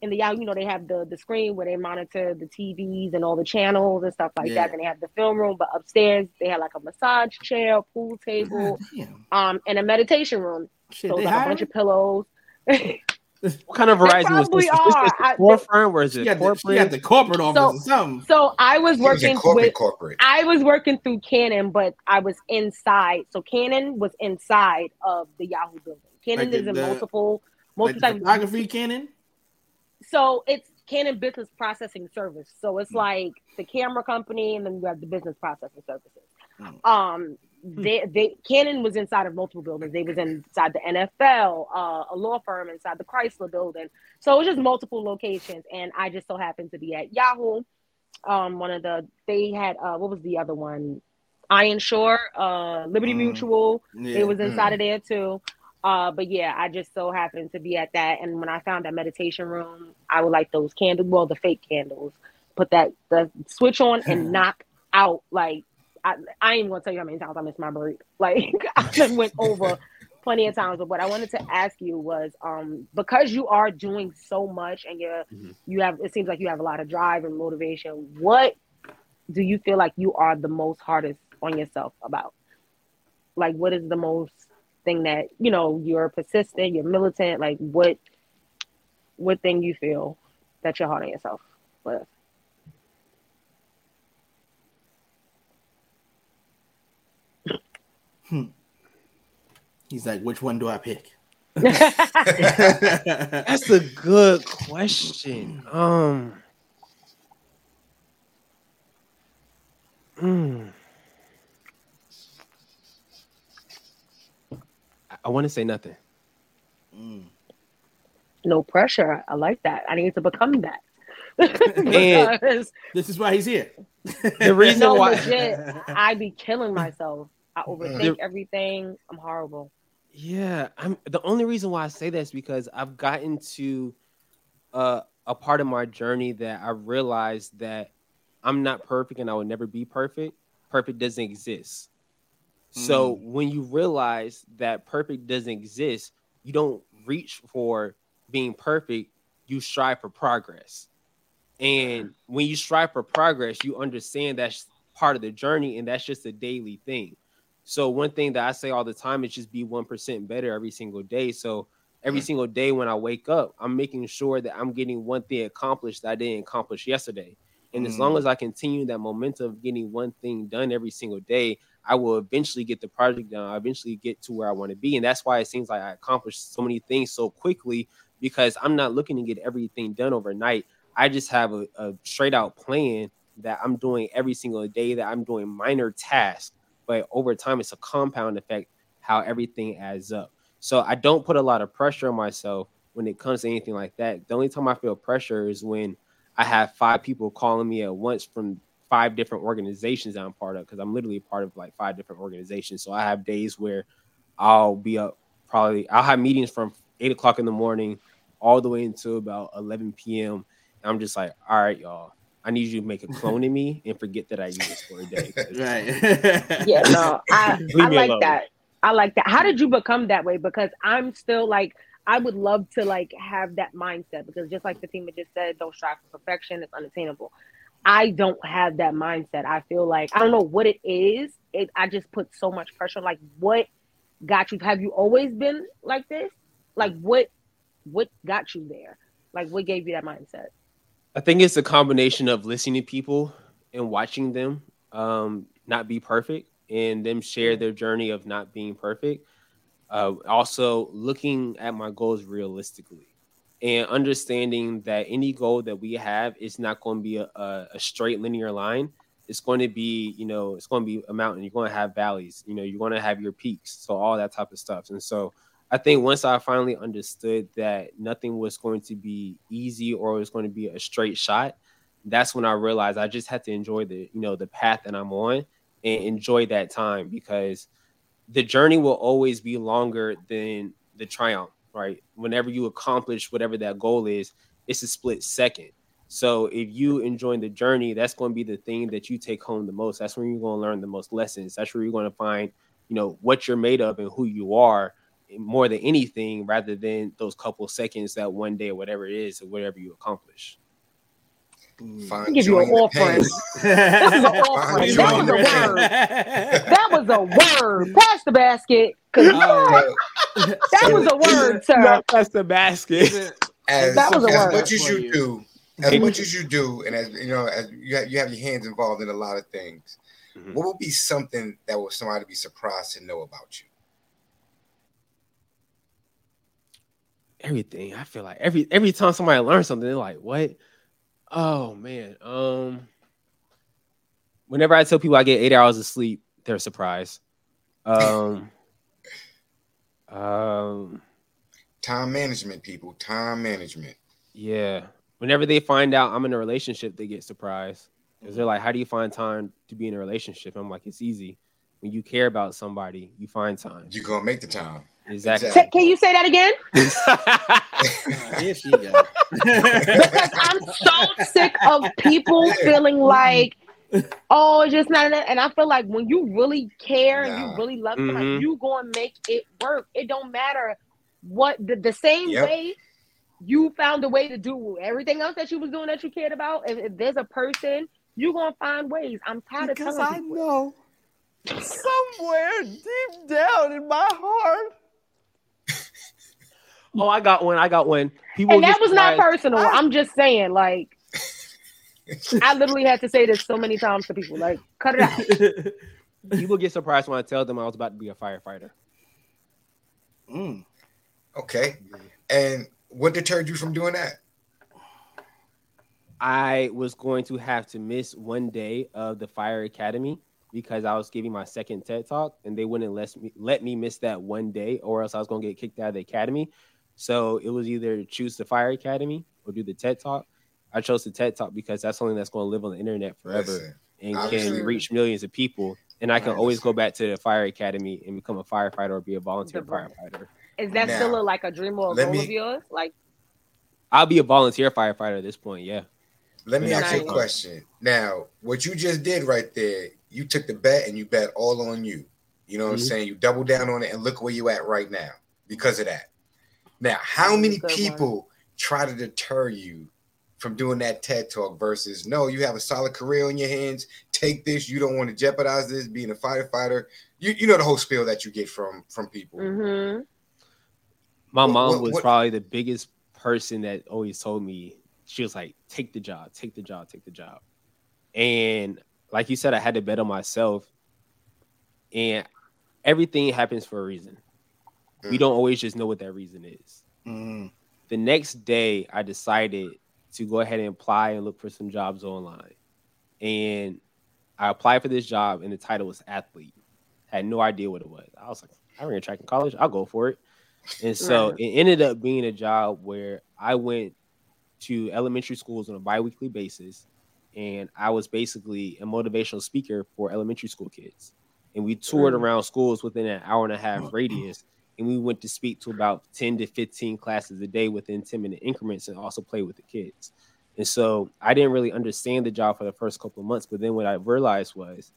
in the Yahoo, you know, they have the the screen where they monitor the TVs and all the channels and stuff like Yeah. that. And they have the film room, but upstairs they had like a massage chair, pool table, Damn. um, and a meditation room. Shit, so they it's like a hiring? bunch of pillows. What kind of They Verizon was probably this? Was this are. just I- the forefront? Where is She it got, the, she corporate? got the corporate office So- or something. So I was It was working corporate, with corporate. I was working through Canon, but I was inside. So Canon was inside of the Yahoo building. Canon Like the- is in the- multiple Like multiple the types- photography canon. So it's Canon Business Processing Service. So Hmm. it's like the camera company, and then you have the business processing services. Mm. Um, Hmm. they they Canon was inside of multiple buildings. They was inside the NFL, uh, a law firm inside the Chrysler building. So it was just multiple locations, and I just so happened to be at Yahoo. Um, one of the they had uh, what was the other one? Ironshore, uh, Liberty Mm. Mutual. Yeah. It was inside of there too. Uh, but yeah, I just so happened to be at that. And when I found that meditation room, I would like those candles, well, the fake candles, put that the switch on and knock out. Like I, I ain't gonna tell you how many times I missed my break. Like I went over plenty of times. But what I wanted to ask you was, um, because you are doing so much and you're Mhm. you have it seems like you have a lot of drive and motivation. What do you feel like you are the most hardest on yourself about? Like what is the most thing that you know you're persistent, you're militant, like what what thing you feel that you're hard on yourself with? He's like, which one do I pick? That's a good question. Um. I- I want to say nothing. Mm. no pressure. I like that. I need to become that. And- This is why he's here. The reason no, why legit, I be killing myself. I overthink The- everything. I'm horrible. Yeah, I'm the only reason why I say that is because I've gotten to uh, a part of my journey that I realized that I'm not perfect and I will never be perfect. Perfect doesn't exist. So mm. when you realize that perfect doesn't exist, you don't reach for being perfect, you strive for progress. And when you strive for progress, you understand that's part of the journey and that's just a daily thing. So one thing that I say all the time is just be 1% better every single day. So every mm. single day when I wake up, I'm making sure that I'm getting one thing accomplished that I didn't accomplish yesterday. And as mm-hmm. long as I continue that momentum of getting one thing done every single day, I will eventually get the project done. I'll eventually get to where I want to be. And that's why it seems like I accomplished so many things so quickly because I'm not looking to get everything done overnight. I just have a, a straight out plan that I'm doing every single day, that I'm doing minor tasks. But over time, it's a compound effect how everything adds up. So I don't put a lot of pressure on myself when it comes to anything like that. The only time I feel pressure is when I have five people calling me at once from five different organizations that I'm part of because I'm literally part of like five different organizations. So I have days where I'll be up probably I'll have meetings from eight o'clock in the morning all the way until about 11 p.m. And I'm just like, all right, y'all, I need you to make a clone of me and forget that I exist for a day. Right. Yeah, no, I, I like alone. that. I like that. How did you become that way? Because I'm still like, I would love to like have that mindset because just like Fatima just said, don't strive for perfection, it's unattainable. I don't have that mindset. I feel like I don't know what it is. It I just put so much pressure. Like what got you? Have you always been like this? Like what what got you there? Like what gave you that mindset? I think it's a combination of listening to people and watching them um, not be perfect and them share their journey of not being perfect. Uh, also, looking at my goals realistically and understanding that any goal that we have is not going to be a, a, a straight linear line. It's going to be, you know, it's going to be a mountain. You're going to have valleys. You know, you're going to have your peaks. So all that type of stuff. And so I think once I finally understood that nothing was going to be easy or it was going to be a straight shot, that's when I realized I just had to enjoy the you know the path that I'm on and enjoy that time because the journey will always be longer than the triumph, right? Whenever you accomplish whatever that goal is, it's a split second. So if you enjoy the journey, that's going to be the thing that you take home the most. That's when you're going to learn the most lessons. That's where you're going to find, you know, what you're made of and who you are more than anything, rather than those couple seconds, that one day or whatever it is, or whatever you accomplish. Find give you an joy offering. That was an offering. That was a word. That was a word. Pass the basket. 'cause Uh, that was a word, sir. That's the basket. as, That was a as word. much as you you. do, as much as you do, and as you know, as you have, you have your hands involved in a lot of things. Mhm. What would be something that would somebody be surprised to know about you? everything. I feel like every every time somebody learns something, they're like, "What? Oh man." Um, whenever I tell people I get eight hours of sleep, they're surprised. Um, um, Time management, people. Time management. yeah. Whenever they find out I'm in a relationship, they get surprised because they're like, "How do you find time to be in a relationship?" I'm like, "It's easy. When you care about somebody, you find time." You're gonna make the time. Exactly. Say- Can you say that again? Here she goes. Because I'm so sick of people feeling like, oh, it's just not enough. And I feel like when you really care and Nah. you really love Mhm. somebody, you gonna make it work. It don't matter what the, the same Yep. way you found a way to do everything else that you was doing that you cared about. If, if there's a person, you're gonna find ways. I'm tired Because of telling I people. know somewhere deep down in my heart, oh, I got one. I got one. People And that was not personal. I'm just saying, like, I literally had to say this so many times to people. Like, cut it out. People get surprised when I tell them I was about to be a firefighter. Mm. Okay. And what deterred you from doing that? I was going to have to miss one day of the fire academy because I was giving my second TED talk and they wouldn't let me let me miss that one day or else I was going to get kicked out of the academy. So it was either choose the fire academy or do the TED talk. I chose the TED talk because that's something that's going to live on the internet forever Listen, and obviously- can reach millions of people. And I can Right. always go back to the fire academy and become a firefighter or be a volunteer The firefighter. Is that Now, still a, like a dream or a goal me- of yours? Like, I'll be a volunteer firefighter at this point. Yeah. Let me ask you a question. Now, what you just did right there, you took the bet and you bet all on you. You know what I'm Mhm. saying? You double down on it and look where you are at right now because of that. Now, how many good one. people try to deter you from doing that TED talk versus no, you have a solid career in your hands. Take this. You don't want to jeopardize this being a firefighter. You, you know the whole spiel that you get from from people. mm-hmm. My What- mom what- was what- probably the biggest person that always told me she was like, "Take the job, take the job, take the job." And like you said, I had to bet on myself, and everything happens for a reason. We Mm. don't always just know what that reason is. Mm. The next day, I decided to go ahead and apply and look for some jobs online, and I applied for this job, and the title was athlete. Had no idea what it was. I was like, I ran track in college. I'll go for it. And so Right. it ended up being a job where I went to elementary schools on a biweekly basis, and I was basically a motivational speaker for elementary school kids. And we toured Mm. around schools within an hour and a half radius, and we went to speak to about 10 to 15 classes a day within 10 minute increments and also play with the kids. And so I didn't really understand the job for the first couple of months, but then what I realized was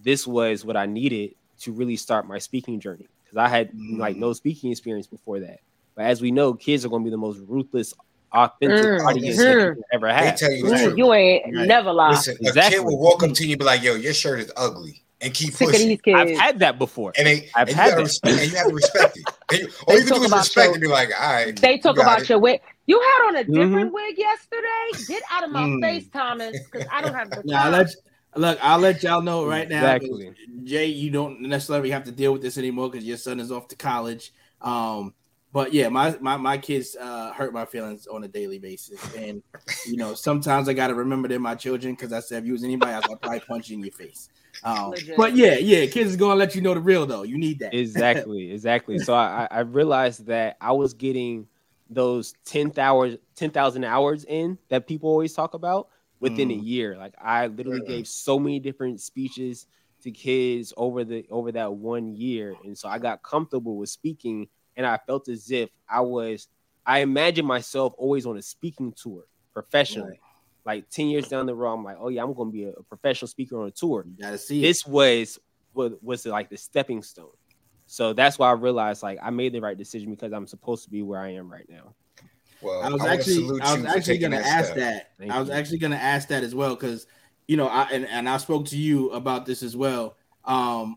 this was what I needed to really start my speaking journey because I had like no speaking experience before that. But as we know, kids are going to be the most ruthless, authentic Mm, audience that you can ever They have. tell you the Ooh, truth. you ain't Right. never lie. Listen, a kid will walk up to you and be like, "Yo, your shirt is ugly," and keep Sick of pushing. these kids. I've had that before. And they, I've and had you gotta that. respect, and you have to respect it. And you, all They you can talk do is about respect your- and be like, "All right." They talk got about it." your wig. You had on a Mhm. different wig yesterday. Get out of my Mm. face, Thomas, because I don't have the Now, time. let look. I'll let y'all know right now. Exactly. Jay, you don't necessarily have to deal with this anymore because your son is off to college. Um, but yeah, my my my kids uh, hurt my feelings on a daily basis, and you know sometimes I got to remember they're my children because I said if you was anybody else, I'd probably punch you in your face. Um, but yeah, yeah, kids is gonna let you know the real though. You need that. exactly, exactly. So I, I I realized that I was getting those 10,000 hours, 10,000 hours in that people always talk about, within a Mm. year. Like I literally Mm. gave so many different speeches to kids over the over that one year, and so I got comfortable with speaking, and I felt as if I was. I imagine myself always on a speaking tour professionally. Like ten years down the road, I'm like, oh yeah, I'm going to be a, a professional speaker on a tour. You gotta see it. This was was was like the stepping stone. So that's why I realized like I made the right decision because I'm supposed to be where I am right now. Well, I was wanna actually I was actually gonna that ask step. that. Thank I was you. actually gonna ask that as well because you know I and, and I spoke to you about this as well. Um,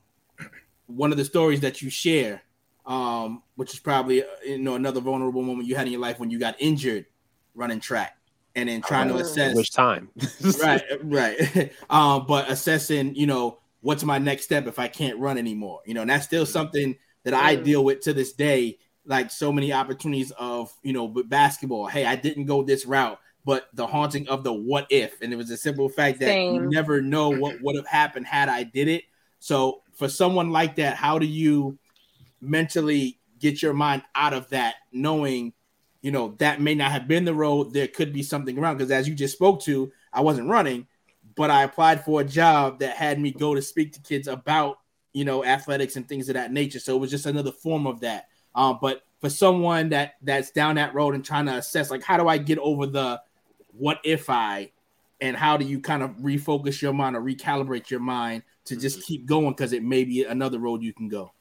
one of the stories that you share, um, which is probably uh, you know another vulnerable moment you had in your life when you got injured running track and then trying to assess Which time? right, right. um, but assessing, you know, what's my next step if I can't run anymore? You know, and that's still something that I deal with to this day. Like so many opportunities of, you know, with basketball. Hey, I didn't go this route, but the haunting of the what if, and it was a simple fact that you never know what would have happened had I did it. So for someone like that, how do you mentally get your mind out of that, knowing you know that may not have been the road there could be something around because as you just spoke to i wasn't running but i applied for a job that had me go to speak to kids about you know athletics and things of that nature. So it was just another form of that. Um, but for someone that that's down that road and trying to assess like how do i get over the what if i and how do you kind of refocus your mind or recalibrate your mind to just keep going because it may be another road you can go?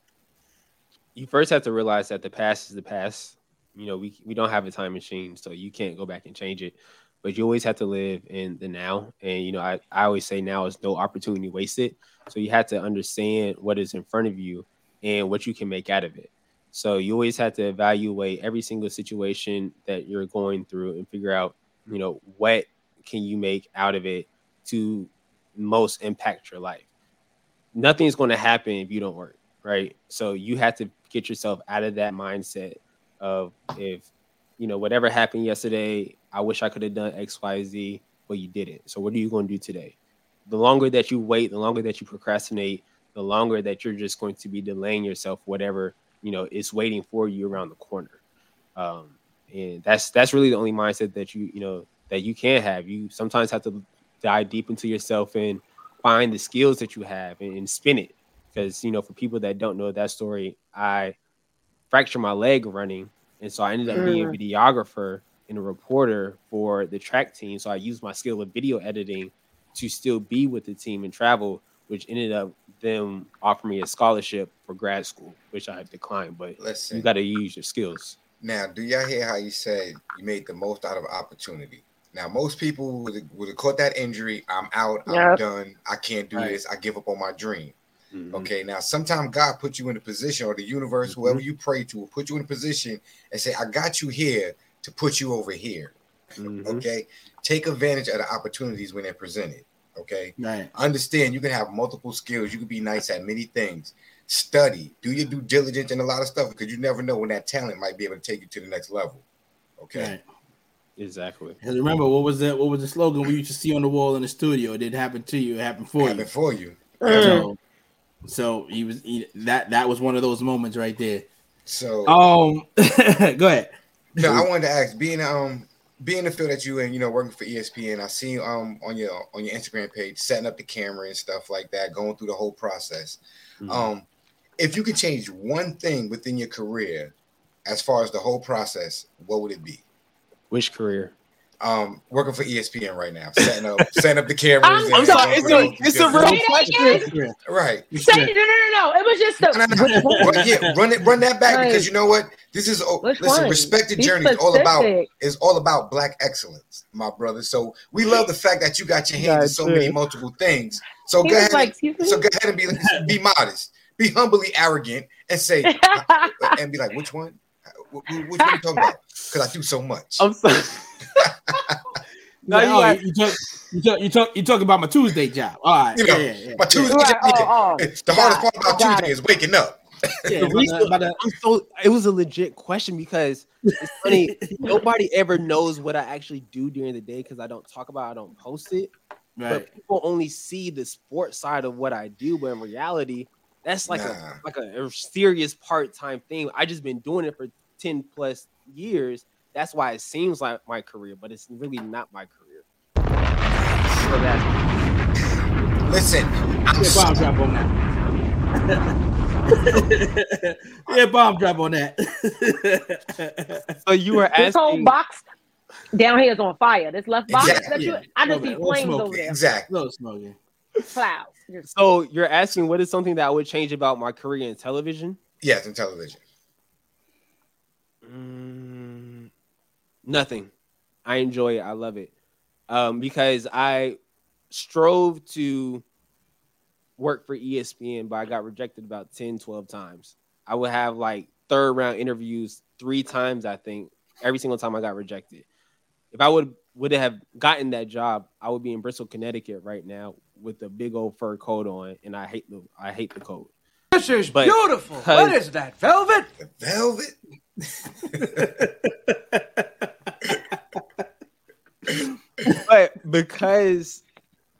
You first have to realize that the past is the past. You know, we we don't have a time machine, so you can't go back and change it. But you always have to live in the now. And you know, I, I always say now is no opportunity wasted. So you have to understand what is in front of you and what you can make out of it. So you always have to evaluate every single situation that you're going through and figure out, you know, what can you make out of it to most impact your life. Nothing's going to happen if you don't work, right? So you have to get yourself out of that mindset of if you know whatever happened yesterday, I wish I could have done X, Y, Z, but you didn't. So what are you going to do today? The longer that you wait, the longer that you procrastinate, the longer that you're just going to be delaying yourself, whatever you know is waiting for you around the corner. Um, and that's that's really the only mindset that you you know that you can have. You sometimes have to dive deep into yourself and find the skills that you have and, and spin it. Because you know, for people that don't know that story, I fractured my leg running, and so I ended up being a mm. videographer and a reporter for the track team. So I used my skill of video editing to still be with the team and travel, which ended up them offering me a scholarship for grad school, which I declined. But Listen. you got to use your skills. Now, do y'all hear how you said you made the most out of opportunity? Now, most people would have, would have caught that injury. I'm out. I'm done. I can't do Right. this. I give up on my dream. Mhm. Okay. Now, sometimes God put you in a position, or the universe, whoever you pray to, will put you in a position and say, "I got you here to put you over here." Mhm. Okay. Take advantage of the opportunities when they're presented. Okay. right Understand you can have multiple skills. You can be nice at many things. Study, do your due diligence and a lot of stuff because you never know when that talent might be able to take you to the next level. Okay. right Exactly. And remember, what was that? What was the slogan we used to see on the wall in the studio? It didn't happen to you; it happened for Happen you. for you. So, so he was he, that. That was one of those moments right there. So Um, go ahead. no, I wanted to ask, being um being the field that you in, you know, working for ESPN, I see um on your on your Instagram page setting up the camera and stuff like that, going through the whole process. Mhm. Um, if you could change one thing within your career, as far as the whole process, what would it be? Which career? Um, working for ESPN right now, setting up setting up the cameras. I'm- and I'm sorry, it's a- it's a real Say that again. right. Say, no, no, no, no. It was just No, no, the. no. Run- yeah, run it, run that back Right. because you know what? This is oh, listen. one? Respected Be journey is all about is all about black excellence, my brother. So we love the fact that you got your hands in That's so many multiple things. So He go ahead, like, and, so go ahead and be be modest, be humbly arrogant, and say and be like, which one? Wh- wh- Which one you talking about? Because I do so much. I'm sorry. No, Yeah, you got- you, talk, you talk, you talk, you talk about my Tuesday job. All right, You know, yeah, yeah, My Tuesday, Right, oh, oh, the hardest part about Tuesday it. is waking up. yeah. The the- about the- I'm so it was a legit question because it's funny. nobody ever knows what I actually do during the day because I don't talk about. it, I don't post it. right. But people only see the sports side of what I do, but in reality, that's like Nah. a like a, a serious part time thing. I just been doing it for ten plus years. That's why it seems like my career, but it's really not my career. for that. Listen, I'm Yeah, bomb drop on that. yeah, bomb drop on that. So you were asking This whole box down here is on fire. This left box that Exactly. you, I just Okay, see flames smoke over there. exactly. Little smoking. Clouds. So you're asking what is something that I would change about my career in television? Yes, in television. Mm, nothing. I enjoy it. I love it. Um, because I strove to work for ESPN, but I got rejected about 10, 12 times. I would have like third round interviews three times, I think, every single time I got rejected. If I would would have gotten that job, I would be in Bristol, Connecticut right now with a big old fur coat on, and I hate the I hate the coat. This is But- beautiful. What is that? Velvet? Velvet. but because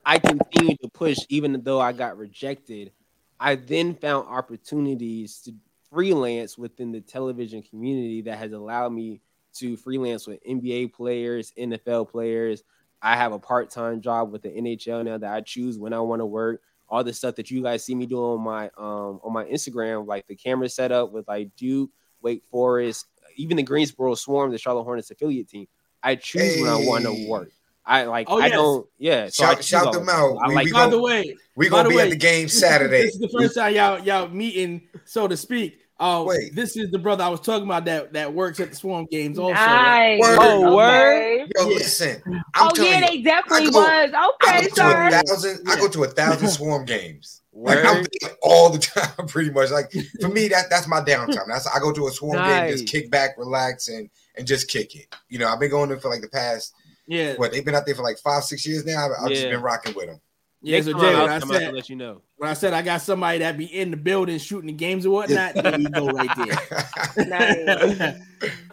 I continued to push, even though I got rejected, I then found opportunities to freelance within the television community that has allowed me to freelance with NBA players, NFL players. I have a part time job with the NHL now that I choose when I want to work. All the stuff that you guys see me doing on my um on my Instagram, like the camera setup with like Duke, Wake Forest, even the Greensboro Swarm, the Charlotte Hornets affiliate team. I choose when I want to work. I like. Oh, I yes. don't. Yeah. So Shout- choose shout them out. I We- like. we By gon- the way, We by gonna be way, at the game Saturday. This is the first time y'all y'all meeting, so to speak. Uh, Wait. this is the brother I was talking about that that works at the Swarm games. Also, Nice. Word. Oh, Okay. Yo, Yeah. listen. I'm Oh yeah, they definitely I go- was. I Okay, go to a sir. thousand. I go to a thousand swarm games. Like I'm there all the time, pretty much. Like for me, that that's my downtime. That's I go to a swarm game, just kick back, relax, and and just kick it. You know, I've been going there for like the past yeah, what they've been out there for like five, six years now. I've, I've just been rocking with them. yeah. Next So Jay, I'll when I come said let you know. when I said I got somebody that be in the building shooting the games or whatnot, there you go right there.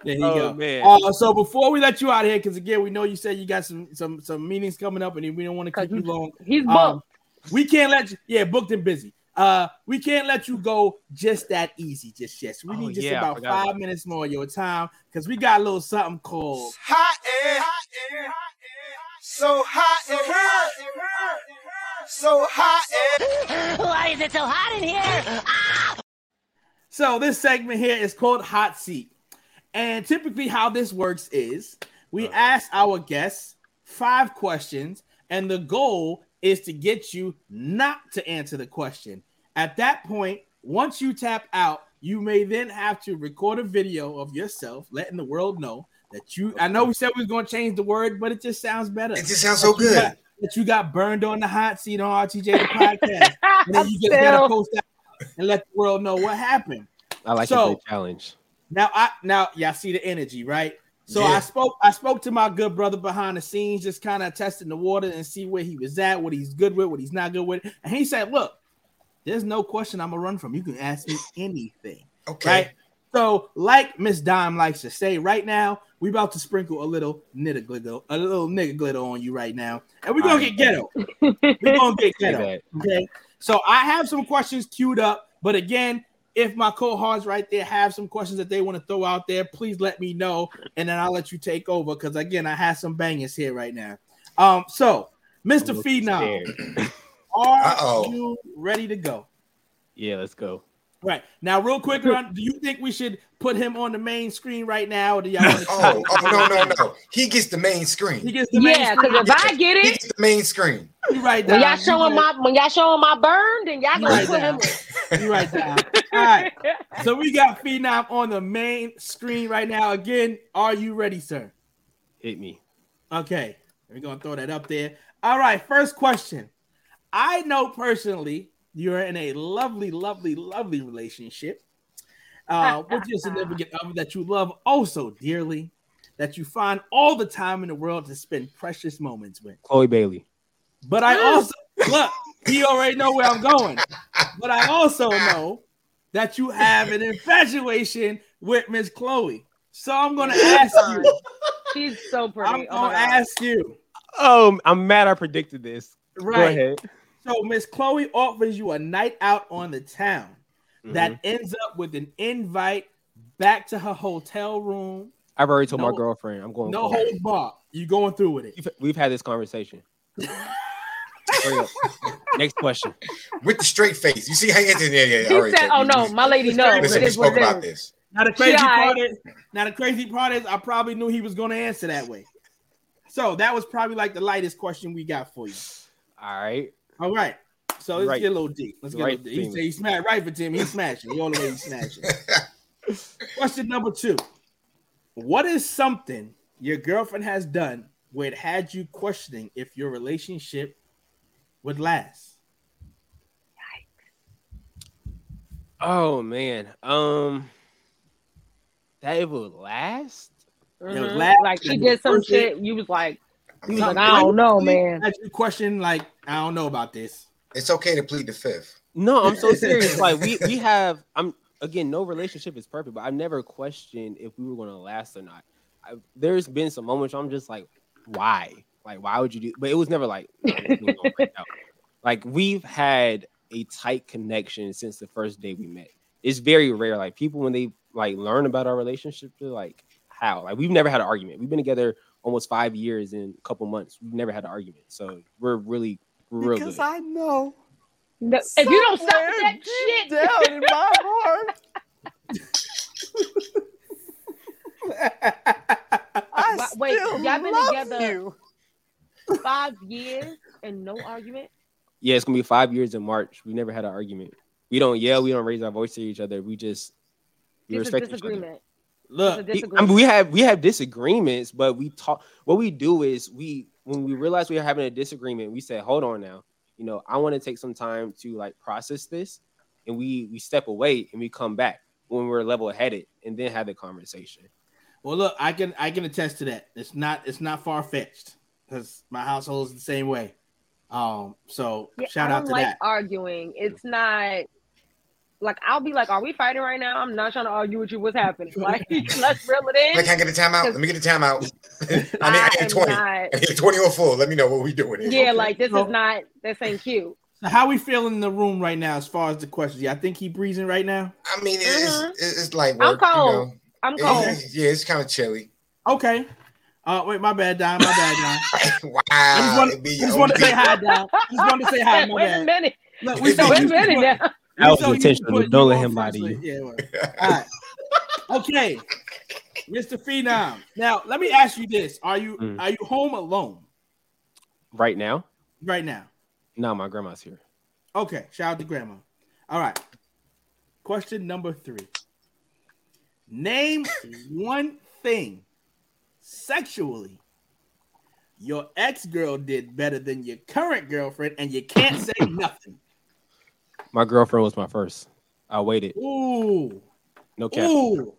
There you Oh, go. man. Uh, so before we let you out of here, because again, we know you said you got some some some meetings coming up, and we don't want to keep you you- long. He's booked. Um, we can't let you, yeah, booked and busy. Uh, we can't let you go just that easy, just yet. So we Oh, need just yeah, about five about minutes more of your time because we got a little something called Hot air. So hot in here. So hot air. Why is it so hot in here? So this segment here is called Hot Seat. And typically how this works is we ask our guests five questions and the goal is to get you not to answer the question. At that point, once you tap out, you may then have to record a video of yourself letting the world know that you I know we said we was going to change the word, but it just sounds better. It just sounds so That you good. got- that you got burned on the hot seat on RTJ the podcast. and then you just gotta post that and let the world know what happened. I like So- it. The challenge. Now I now y'all see the energy, right? So Yeah. I spoke I spoke to my good brother behind the scenes, just kind of testing the water and see where he was at, what he's good with, what he's not good with. And he said, Look, there's no question I'm gonna run from. You can ask me anything, Okay. right? So, like Miss Dime likes to say, right now, we about to sprinkle a little nigga glitter, a little nigga glitter on you right now. And we're gonna get ghetto. We're gonna get ghetto. Okay. So I have some questions queued up, but again, if my cohorts right there have some questions that they want to throw out there, please let me know, and then I'll let you take over. Because again, I have some bangers here right now. Um, so Mr. I'm Phenom, are Uh-oh. you ready to go? Yeah, let's go. Right now, real quick, Ron, do you think we should put him on the main screen right now? Or do y'all? wanna- Oh, oh no, no, no. He gets the main screen. He gets the main Yeah, screen. because if I get it, He it, gets the main screen. You right when y'all showing my when y'all showing my burn, then y'all You gonna right put him. You right down. All right. So we got Phenom on the main screen right now. Again, are you ready, sir? Hit me. Okay, we're gonna throw that up there. All right, first question. I know personally you're in a lovely, lovely, lovely relationship uh, with your significant other that you love oh so dearly, that you find all the time in the world to spend precious moments with. Chloe Bailey. But I also look, he already know where I'm going. But I also know that you have an infatuation with Miss Chloe. So I'm gonna ask you. She's so pretty. I'm Oh gonna God. ask you. Oh, I'm mad. I predicted this. Go Right. ahead. So Miss Chloe offers you a night out on the town that Mm-hmm. ends up with an invite back to her hotel room. I've already told No- my girlfriend I'm going. No for it. hold bar. You going through with it. We've, we've had this conversation. Next question. With the straight face. You see how he? Yeah, yeah, yeah. He All right, said, "Oh no, my lady knows. Listen, It we is spoke about this. Now the crazy She part is now the crazy part is I probably knew he was going to answer that way. So that was probably like the lightest question we got for you. All right. All right. So let's Right. get a little deep. Let's get Right a little deep. He thing. said he smashed right for Tim. He's smashing. He all the way he's smashing. Question number two. What is something your girlfriend has done where it had you questioning if your relationship would last? Oh man. Um that it will last? It was Mhm. last- Like she did some first shit. You was like, you was like, I don't know, man. Had you question like I don't know about this. It's okay to plead the fifth. No, I'm so serious. like we we have I'm again no relationship is perfect, but I've never questioned if we were gonna last or not. I, there's been some moments where I'm just like, why? Like, why would you do? But it was never like, no, we're gonna break out. like we've had a tight connection since the first day we met. It's very rare. Like people when they like learn about our relationship, they're like, how? Like we've never had an argument. We've been together almost five years in a couple months. We've never had an argument. So we're really we're Because. I know No, if you don't stop that deep shit, down in my heart, I But wait, still y'all been love together- you. five years and no argument. Yeah, it's gonna be five years in March. We never had an argument. We don't yell. We don't raise our voice to each other. We just we It's a respect each other. disagreement. Look, a He- I mean, we have we have disagreements, but we talk. What we do is we when we realize we are having a disagreement, we say, "Hold on now. You know, I want to take some time to like process this," and we we step away and we come back when we're level headed, and then have the conversation. Well, look, I can I can attest to that. It's not it's not far fetched because my household is the same way. Um, so Yeah, shout I out don't to like that. arguing. It's not like I'll be like, "Are we fighting right now?" I'm not trying to argue with you. What's happening? Like, let's reel it in. Like, can I get a timeout? Let me get a timeout. I need, I I need am 20. not- I need 20 or full. Let me know what we doing here. Yeah, like this So- is not this ain't cute. So how we feeling in the room right now as far as the questions? Yeah, I think he breathing right now. I mean, it's, Mhm. it's, it's like I'm cold. you know. I'm cold. it's- yeah, it's kind of chilly. Okay. Uh, wait, my bad, Dom. My bad, Dom. wow. I just want, it'd be I just want to say hi, Dom. I just wanted to say hi. My Wait a bad. minute. Look, we Wait so a used to minute now. We That was so to intentional. Don't you let him lie to you. Yeah, word. All right. Okay, Mr. Phenom. Now let me ask you this: Are you Mm. are you home alone Right now, right now? no, my grandma's here. Okay, shout out to grandma. All right. Question number three. Name one thing sexually your ex girl did better than your current girlfriend, and you can't say nothing. My girlfriend was my first. I waited. Ooh, No cap. ooh.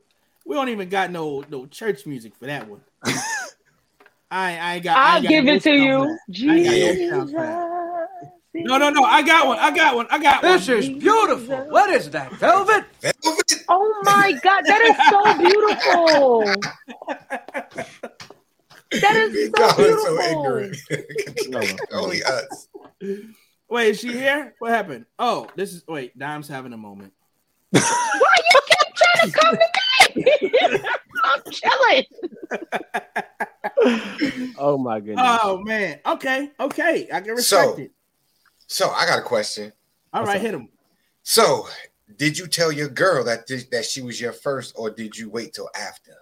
We don't even got no no church music for that one. I, I ain't got. I I'll ain't got give no it to you. that. I ain't got no Jesus. sound for that. No, no, no. I got one. I got one. I got one. This is beautiful. What is that, velvet? Velvet? Oh my god, that is so beautiful. That is so Y'all are so ignorant. No, no. Only us. Wait, is she here? What happened? Oh, this is wait. Dom's having a moment. Why you keep trying to come to me? I'm chilling. Oh my goodness. Oh man. Okay. Okay. I can respect So- it. So I got a question. All What's right, up? hit him. So did you tell your girl that this, that she was your first, or did you wait till after?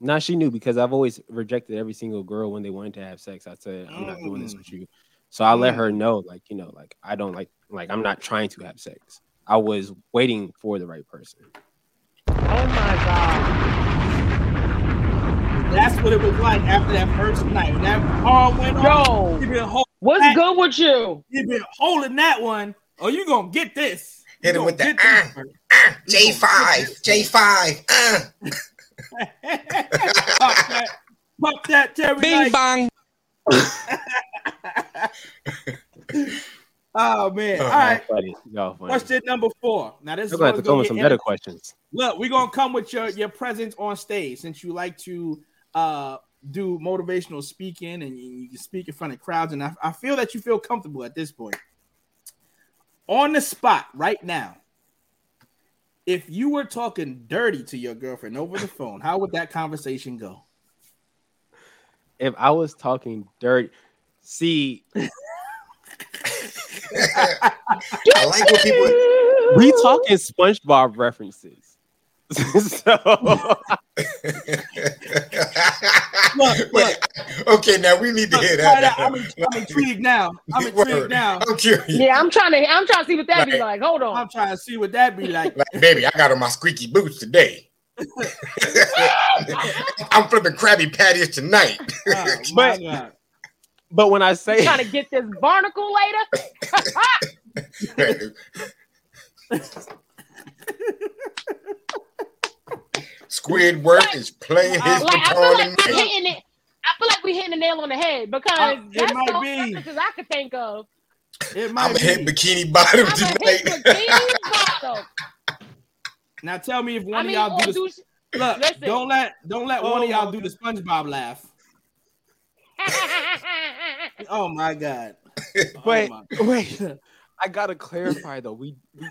Now she knew because I've always rejected every single girl when they wanted to have sex. I said I'm not doing this Mm. with you. So I let her know, like you know, like I don't like, like I'm not trying to have sex. I was waiting for the right person. Oh my god. That's what it was like after that first night. When that all went on. Yo, You been holding. what's good with you? You've been holding that one. Oh, you gonna get this? Hit You him with gonna the get uh, this uh, J five, J five. Uh. Pop that, pop that, Terry. Bing bang. Oh man! Oh, All right. Funny, y'all funny. Question number four. Now this You're is have to come with some better questions. Look, we're gonna come with your your presence on stage since you like to uh do motivational speaking and you, you can speak in front of crowds, and I, I feel that you feel comfortable at this point. On the spot right now, if you were talking dirty to your girlfriend over the phone, how would that conversation go? If I was talking dirt, See, I like when people. we talking SpongeBob references. so Look, look. okay, now we need to Look, hear that. that. I'm, I'm intrigued now. I'm intrigued Word. now. I'm curious. Yeah, I'm trying to. I'm trying to see what that be like. Hold on. I'm trying to see what that be like. Like, baby, I got on my squeaky boots today. I'm flipping Krabby Patties tonight. Oh, my But- God. But when I say trying to get this barnacle later. Squidward is playing his like I feel like we're hitting it. I feel like we're hitting the nail on the head because Uh, that's might the be. references I could think of. It I'm might gonna hit. Bikini Bottom I'm tonight. hit bikini bottom. Now tell me if one I of y'all or do the do sh- look. listen. Don't let don't let one Oh of y'all do the SpongeBob laugh. Oh my God. Oh wait, my- wait, I gotta clarify though. We, we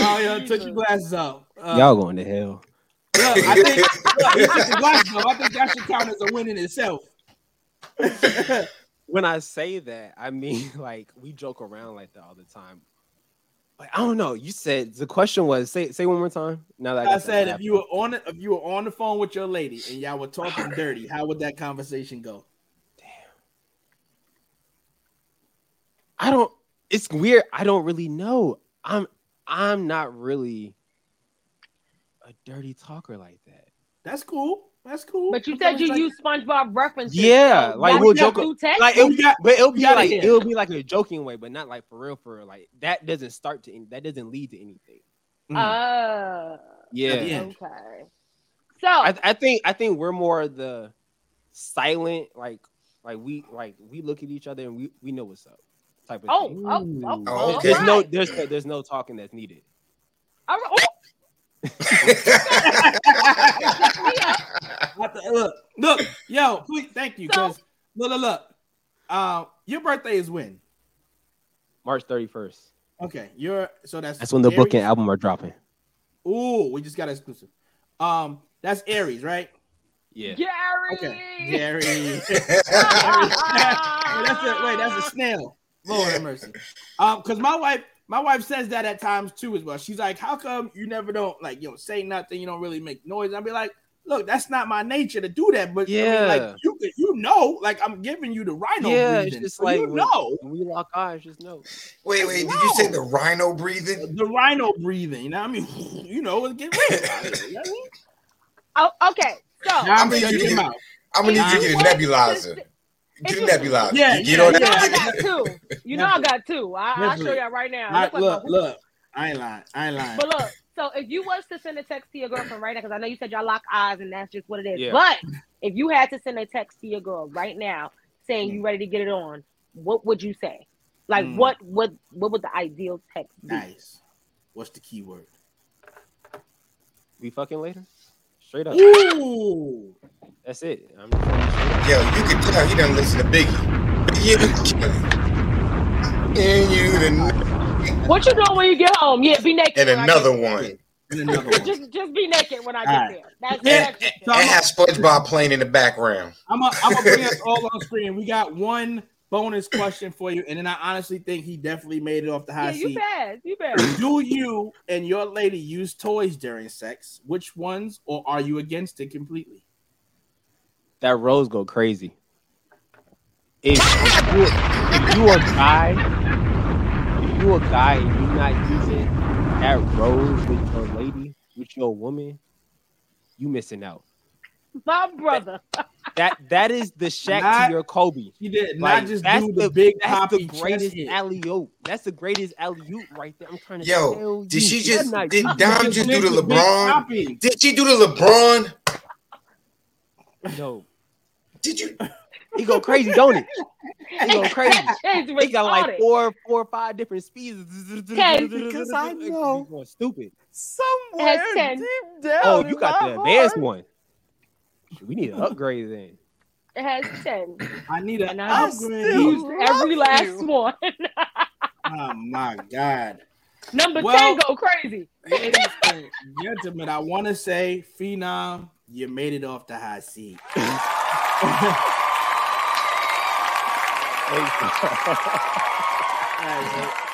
Oh yeah, took your glasses off. Uh, y'all going to hell. Look, I think look, the glasses off. I think that should count as a win in itself. When I say that, I mean like we joke around like that all the time. I don't know. You said the question was say say one more time. Now that I, I said that if you were on it, if you were on the phone with your lady and y'all were talking dirty, how would that conversation go? Damn. I don't. It's weird. I don't really know. I'm I'm not really a dirty talker like that. That's cool. That's cool. But you That's said you always use SpongeBob references. Yeah, so like we'll joke- Like We it, got- but it'll be gotta like hear. it'll be like a joking way, but not like for real. For real. like that doesn't start to any- that doesn't lead to anything. Mm. Uh, Yeah, Yeah. okay. So I, I think I think we're more the silent like like we like we look at each other and we we know what's up type of oh, thing. oh, oh, Oh, okay. There's no there's no, there's no talking that's needed. All right. What the- look, look, yo, please, thank you. So- look, look, look. Um, your birthday is when? March 31st. Okay, you're so that's That's when the book and album are dropping. Ooh, we just got exclusive. Um, that's Aries, right? Yeah. Gary. Okay, Gary. that's a wait, that's a snail. Lord have mercy. Um, because my wife, my wife says that at times too as well. She's like, "How come you never don't like you know say nothing? You don't really make noise." I'll be like, "Look, that's not my nature to do that." But I mean, Yeah. like you, you know, like I'm giving you the rhino yeah, it's breathing, just so like you when, know when we lock eyes, just know. wait, wait, did you say the rhino breathing? the rhino breathing. You know, what I mean, you know, get real. about it, you know what I mean? Oh, okay. So Now I'm gonna you get can- I'm gonna need you to If get a you nebulizer. Want Get a you- Yeah, You get yeah, on You know I got two. You know I got two. I, I'll show y'all right now. I, Look like look, I ain't lying. I ain't lying. But look, so if you was to send a text to your girlfriend right now, because I know you said y'all lock eyes and that's just what it is. Yeah. But if you had to send a text to your girl right now saying you ready to get it on, what would you say? Like Mm. what would what would the ideal text be? nice. What's the key word? We fucking later? Straight up. Ooh. That's it. I'm just saying straight up. Yo, you can tell he doesn't listen to Biggie. Biggie and you the What you doing when you get home? Yeah, be naked. and another one. And another one. Just just be naked when I get Alright. there. That's, Yeah. that's So And I'm have SpongeBob playing in the background. I'm gonna bring us all on screen. We got one bonus question for you, and then I honestly think he definitely made it off the high yeah, you seat. bad. You bad. Do you and your lady use toys during sex? Which ones, or are you against it completely? That rose go crazy. If, if, you, if you a guy, if you a guy and you not using that rose with your lady, with your woman, you missing out. My brother. That that is the Shaq Not- to your Kobe. He did Like, not just that's do the, big that's poppy the greatest hit. alley oop. That's the greatest alley oop right there. I'm trying to Yo, tell did you. she You're just not did using Dom it. just do the LeBron? Did she do the LeBron? No, Did you? he go crazy, don't it? He go crazy. It's He got like retarded. four, four or five different speeds. Okay, because I know. Going stupid. Somewhere Has 10. deep down. Oh, you got my the advanced one. We need to upgrade then. It has ten. I need an And I upgrade. still- Used every love last you. one. Oh my god. Number Well- 10 go crazy. Gentlemen, I want to say, Phenom, you made it off the high seat. Alright, so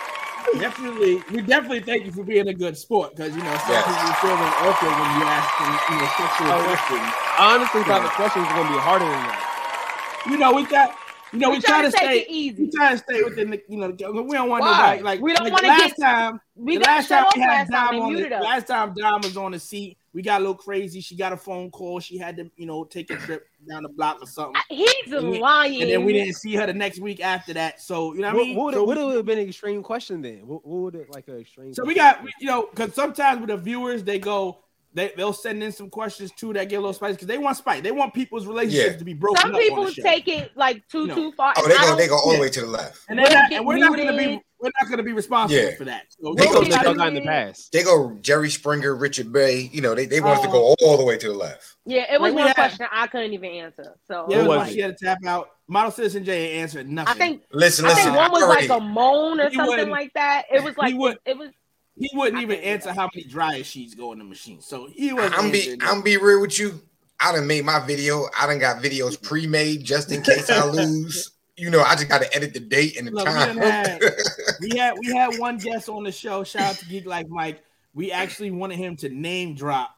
definitely, we definitely thank you for being a good sport because you know some Yes. people feel awkward when you ask them, you know, sexual Oh, questions. I honestly thought the questions were gonna be harder than that. You know, we got, you know, we, We try, try to to stay it easy. We try to stay within the, you know, we don't want Why? nobody like We don't like wanna last get- time. We last time off we had. Dom on the, last time Dom was on the seat, we got a little crazy. She got a phone call. She had to, you know, take a trip down the block or something. He's And we- lying. And then we didn't see her the next week after that. So you know what I mean? what would, so, what would have been an extreme question then? What, what would it like an extreme? so we got you know because sometimes with the viewers they go they they'll send in some questions too that get a little spicy because they want spice. They want people's relationships Yeah. to be broken Some up. on people the show. take it like too You know. too far. Oh, they go they go all the yeah. way to the left. and they're We'll not, get and we're not going to be we're not going to be responsible Yeah. for that. So They go- they go- in the past? They go Jerry Springer, Richard Bey. You know, they, they want us to Oh. go uh-huh. all the way to the left. Yeah, it was Like one had- question I couldn't even answer. So Yeah, it was was like it? she had to tap out. Model Citizen J ain't answered nothing. I think Listen, I listen. think one was already- like a moan or something like that. It was like would- it, it was he wouldn't I even answer how many dryer sheets go in the machine. So he was. I'm be I'm be real with you. I done made my video. I done got videos pre-made just in case I lose. You know, I just got to edit the date and the Look, time. done had- we had we had one guest on the show. Shout out to Geek Like Mike. We actually wanted him to name drop,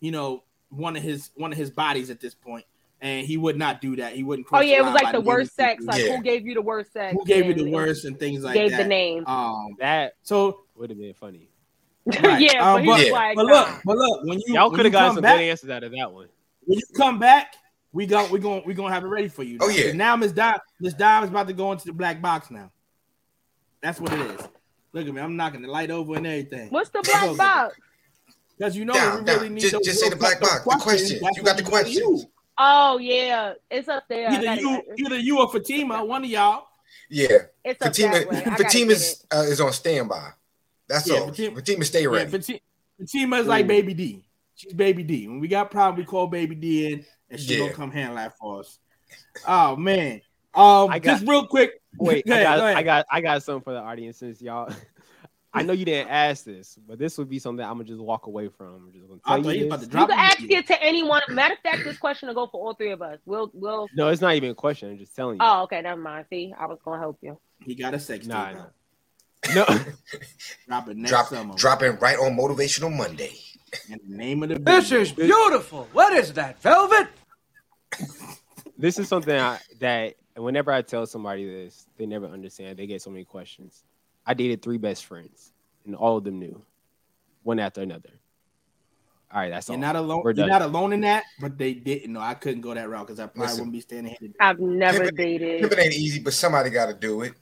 you know, one of his one of his bodies at this point, and he would not do that. He wouldn't. Oh yeah, it was like the worst sex. Like Yeah. who gave you the worst sex? who gave you the and worst and things like Gave that. the name. Um. That So would have been funny. right. yeah, Um, but but, Yeah. like, but look, but look, when you Y'all could have you gotten some back, good answers out of that one. when you come back, we go we going we gonna have it ready for you. Oh, now. yeah. 'Cause Now Miss Dime Miss Dime is about to go into the black box now. That's what it is. Look at me, I'm knocking the light over and everything. What's the black box? Because you know Down, we down. really need Just- those just say the black box, the question. You got the we go to questions. you. Oh yeah, it's up there. Either gotta- you, either you or Fatima, one of y'all. Yeah, it's Fatima. that way. I gotta Fatima is, uh, is on standby. That's Yeah, all. Fatima- Fatima, stay Yeah. Fatima, Fatima is like Baby D. She's Baby D. When we got problem, we call Baby D in, and she Yeah. gonna come handle that for us. Oh man. Um, I got- just real quick. Wait, Go I ahead, got, go ahead. I got, I got something for the audience since y'all. I know you didn't ask this, but this would be something I'm gonna just walk away from. I'm just gonna tell thought you about to this. drop You can it. ask it to anyone. Matter of fact, this question will go for all three of us. We'll we'll. No, it's not even a question. I'm just telling you. Oh, okay, never mind. See, I was gonna help you. He got a sex Nah, tape nah. Out. No, Drop it next Drop, summer. dropping right on Motivational Monday. In the name of the This video. is beautiful. What is that, velvet? this is something I, that whenever I tell somebody this, they never understand. They get so many questions. I dated three best friends, and all of them knew, one after another. All right, that's You're all. not alone. We're You're done. not alone in that, but they didn't know. I couldn't go that route because I probably Listen. wouldn't be standing here. today. I've never Pimpin' dated. Pimping ain't easy, but somebody got to do it.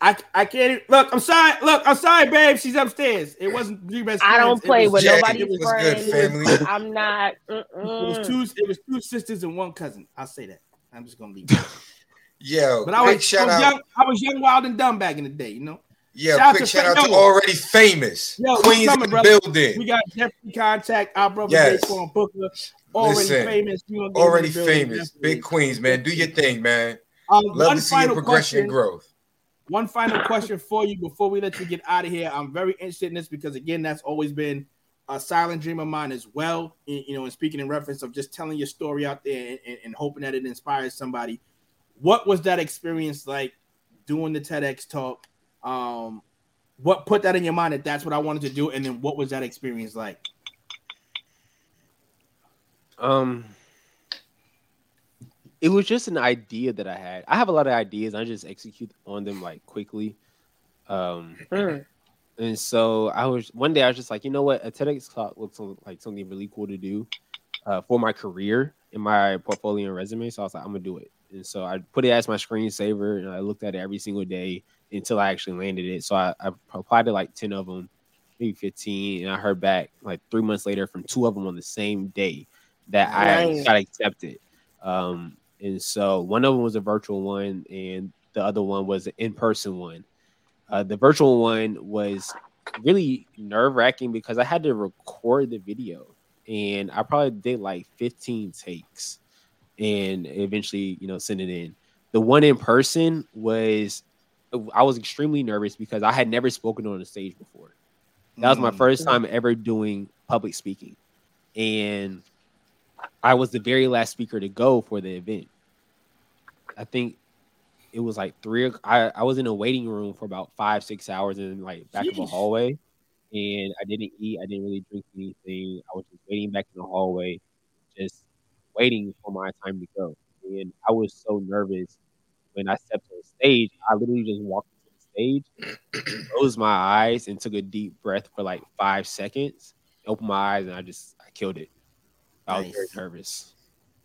I, I can't look. I'm sorry. Look, I'm sorry, babe. She's upstairs. It wasn't three best. I don't friends. It play was- with Yeah, nobody's it was good, friends. family. I'm not. It was two. It was two sisters and one cousin. I'll say that. I'm just gonna leave. it. Yo, But I quick was, I shout was out. young. I was young, wild, and dumb back in the day. You know. Yeah, Shout out quick to shout out to already famous Yo, Queens coming, in the building. We got Jeffrey contact. Our brother Yes. Baseball Booker. Already Listen, famous. We gonna get him in already the building, famous, definitely. big Queens, man. Do your thing, man. Um, Love to see your final progression and question. growth. One final question for you before we let you get out of here. I'm very interested in this because again, that's always been a silent dream of mine as well. You know, and speaking in reference of just telling your story out there and, and hoping that it inspires somebody. What was that experience like doing the TEDx talk? Um, what put that in your mind that that's what I wanted to do, and then what was that experience like? Um, it was just an idea that I had. I have a lot of ideas. I just execute on them like quickly. Um, Mm. and so I was one day I was just like, you know what, a TEDx talk looks like something really cool to do uh, for my career in my portfolio and resume. So I was like, I'm gonna do it. And so I put it as my screensaver, and I looked at it every single day until I actually landed it. So I, I applied to like ten of them, maybe fifteen, and I heard back like three months later from two of them on the same day that I Nice. got accepted. Um, and so one of them was a virtual one, and the other one was an in-person one. Uh, the virtual one was really nerve-wracking because I had to record the video, and I probably did like 15 takes, and eventually, you know, send it in. The one in person was, I was extremely nervous because I had never spoken on a stage before. That was my Mm. first time ever doing public speaking, and I was the very last speaker to go for the event. I think it was like three. I I was in a waiting room for about five six hours in like back of a hallway, and I didn't eat. I didn't really drink anything. I was just waiting back in the hallway, just waiting for my time to go. And I was so nervous when I stepped on stage. I literally just walked to the stage, closed my eyes, and took a deep breath for like five seconds. Opened my eyes, and I just I killed it. I was very nervous.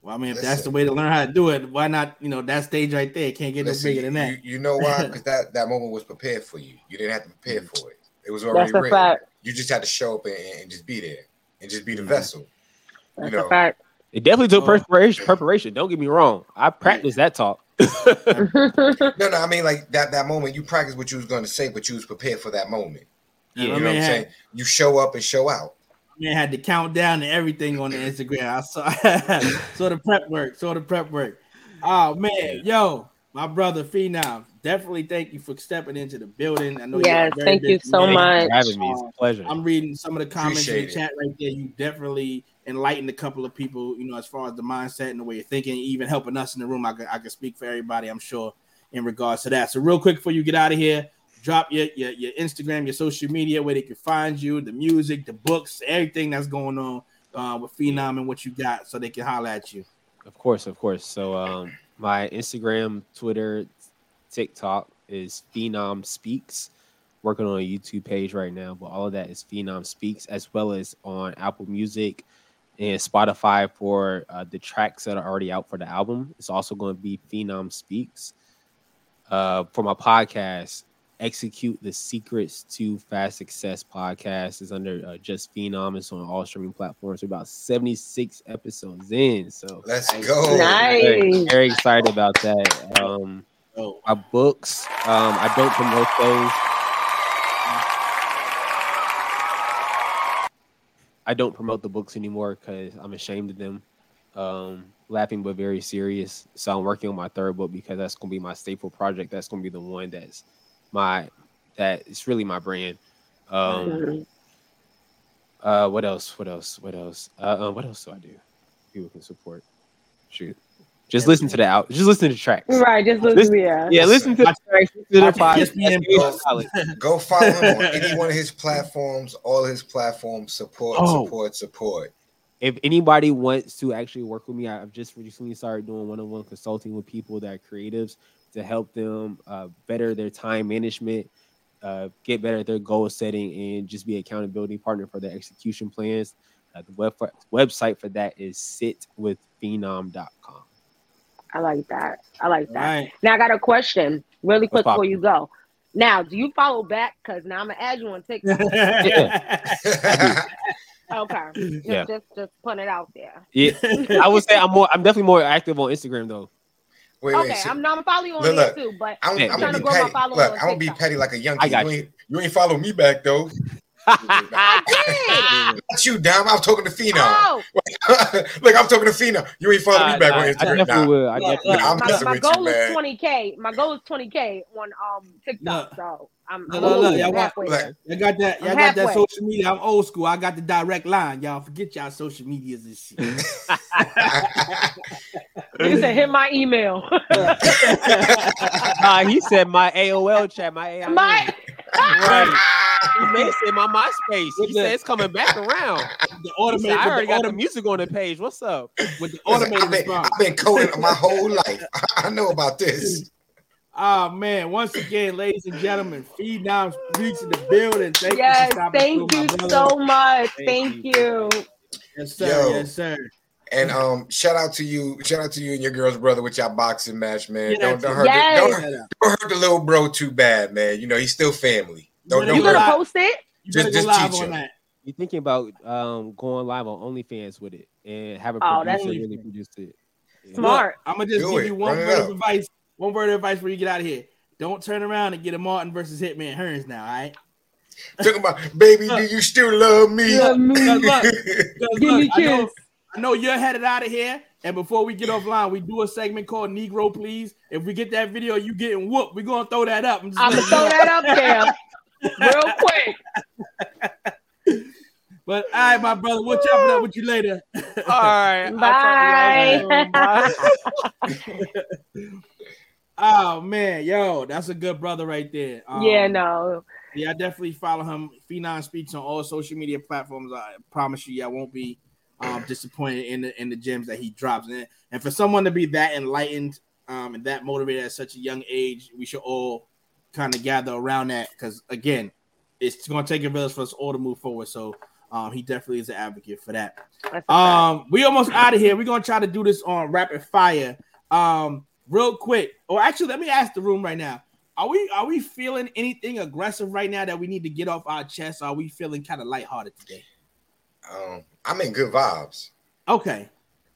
Well, I mean, if that's the way to learn how to do it, why not? You know, that stage right there can't get Listen, no bigger than that. you know why? Because that, that moment was prepared for you. You didn't have to prepare for it. It was already That's a written. fact. You just had to show up and, and just be there and just be the Mhm. vessel. That's you know, a fact. It definitely took Oh. preparation. Preparation. Don't get me wrong. I practiced that talk. No, no, I mean like that that moment you practiced what you was going to say, but you was prepared for that moment. Yeah, You my know what I'm man saying? You show up and show out. Man had the countdown and everything on the Instagram. I saw saw the prep work, saw the prep work. Oh man, yo, my brother Phenom, definitely thank you for stepping into the building. I know you're a Yes, very thank you so man. much. for having me. It's a um, pleasure. I'm reading some of the comments in the chat right there. You definitely enlightened a couple of people, you know, as far as the mindset and the way you're thinking, even helping us in the room. I can, I can speak for everybody, I'm sure, in regards to that. So, real quick before you get out of here, drop your, your, your Instagram, your social media, where they can find you, the music, the books, everything that's going on uh, with Phenom and what you got, so they can holler at you. Of course, of course. So um my Instagram, Twitter, TikTok is Phenom Speaks. Working on a YouTube page right now, but all of that is Phenom Speaks, as well as on Apple Music and Spotify for uh, the tracks that are already out for the album. It's also going to be Phenom Speaks. Uh, for my podcast, Execute the Secrets to Fast Success podcast is under uh, Just Phenom. It's on all streaming platforms. We're about 76 episodes in. So Let's go. very, Nice. very excited about that. Um, Oh, my books, um, I don't promote those. I don't promote the books anymore because I'm ashamed of them. Um, laughing but very serious. So I'm working on my third book because that's gonna be my staple project. That's gonna be the one that's my that it's really my brand. Um, Mhm. uh, what else? What else? What else? Uh, uh, what else do I do? People can support. Shoot, just listen to the out. Just listen to the tracks. Right, just listen, Listen- yeah. Yeah, listen to the tracks. Listen to the podcast. ESPN Give me Plus. some solid. Go follow him on any one of his platforms, all his platforms. Support, Oh. support, support. If anybody wants to actually work with me, I've just recently started doing one-on-one consulting with people that are creatives to help them uh, better their time management, uh, get better at their goal setting, and just be accountability partner for their execution plans. Uh, the web- website for that is sitwithphenom.com. I like that. I like all that. right. Now I got a question, really quick before you go. Now, do you follow back? Because now I'm gonna add you on TikTok. okay, just, Yeah. just just putting it out there. Yeah, I would say I'm more. I'm definitely more active on Instagram though. Wait, wait. okay, so- I'm not gonna follow you on Look, there look. too, but I'm, Yeah, I'm yeah. gonna Tryna be grow my petty. following Look, on I'm gonna be petty like a young I kid. got You you. ain't, you ain't follow me back though. I Not you, Dom. I'm talking to did. Phenom. Oh, Look, I'm talking to Phenom. You ain't follow Nah, me back nah, on I Instagram. definitely Nah. will. I Look, definitely look, I'm my, messing my with you, goal is 20k. My goal is 20k on um TikTok. Look. So I'm, Look, I'm look, look, y'all want- halfway Y'all got that. Y'all I'm got that social media. I'm old school. I got the direct line. Y'all forget y'all social medias and shit. he said hit my email. Nah, he said my AOL chat, my AI. my right. He may say my MySpace. With He the- said it's coming back around. the He automated, said, I with already the, got the music on the page. What's up? with the Listen, automated I've, been, response. I've been coding my whole life. I know about this. Oh man! Once again, ladies and gentlemen, Phenom speaks in the building. Thank yes, you. for thank you so much. Thank Thank you. you. Yes, sir. Yo. Yes, sir. And um, shout out to you, shout out to you and your girl's brother with your boxing match, man. Yeah, don't, don't, hurt Yes. the, don't, hurt- don't hurt the little bro too bad, man. You know he's still family. Don't, You don't You better hurt. gonna lie. post it? You Just- better just go live teach on him. that. You thinking about um going live on OnlyFans with it and have a Oh, producer really produce it? Yeah. Smart. I'm gonna just Do give it. you one Run it of advice. One word of advice before you get out of here. Don't turn around and get a Marvin versus Hitman Hearns now. All right. Talking about, baby, do you still love me? Love me. Look, look, Give look, me I know, kiss. I know you're headed out of here. And before we get offline, we do a segment called Negro Please. If we get that video, you getting whooped. We're gonna throw that up. I'm just I'm gonna throw that up there real quick. But all right, my brother, we'll chop it up with you later. All right. I'll talk to y'all later. Bye. oh man, yo, that's a good brother right there. Um, yeah, no. Yeah, I definitely follow him. Phenom speaks on all social media platforms. I promise you, I won't be um, disappointed in the in the gems that he drops. And, and for someone to be that enlightened um, and that motivated at such a young age, we should all kind of gather around that because again, it's going to take a village for us all to move forward. So um, he definitely is an advocate for that. Um, we almost out of here. We're gonna try to do this on rapid fire. Um, real quick. Or actually, let me ask the room right now. Are we are we feeling anything aggressive right now that we need to get off our chest? Or are we feeling kind of lighthearted today? Um, I'm in good vibes. Okay.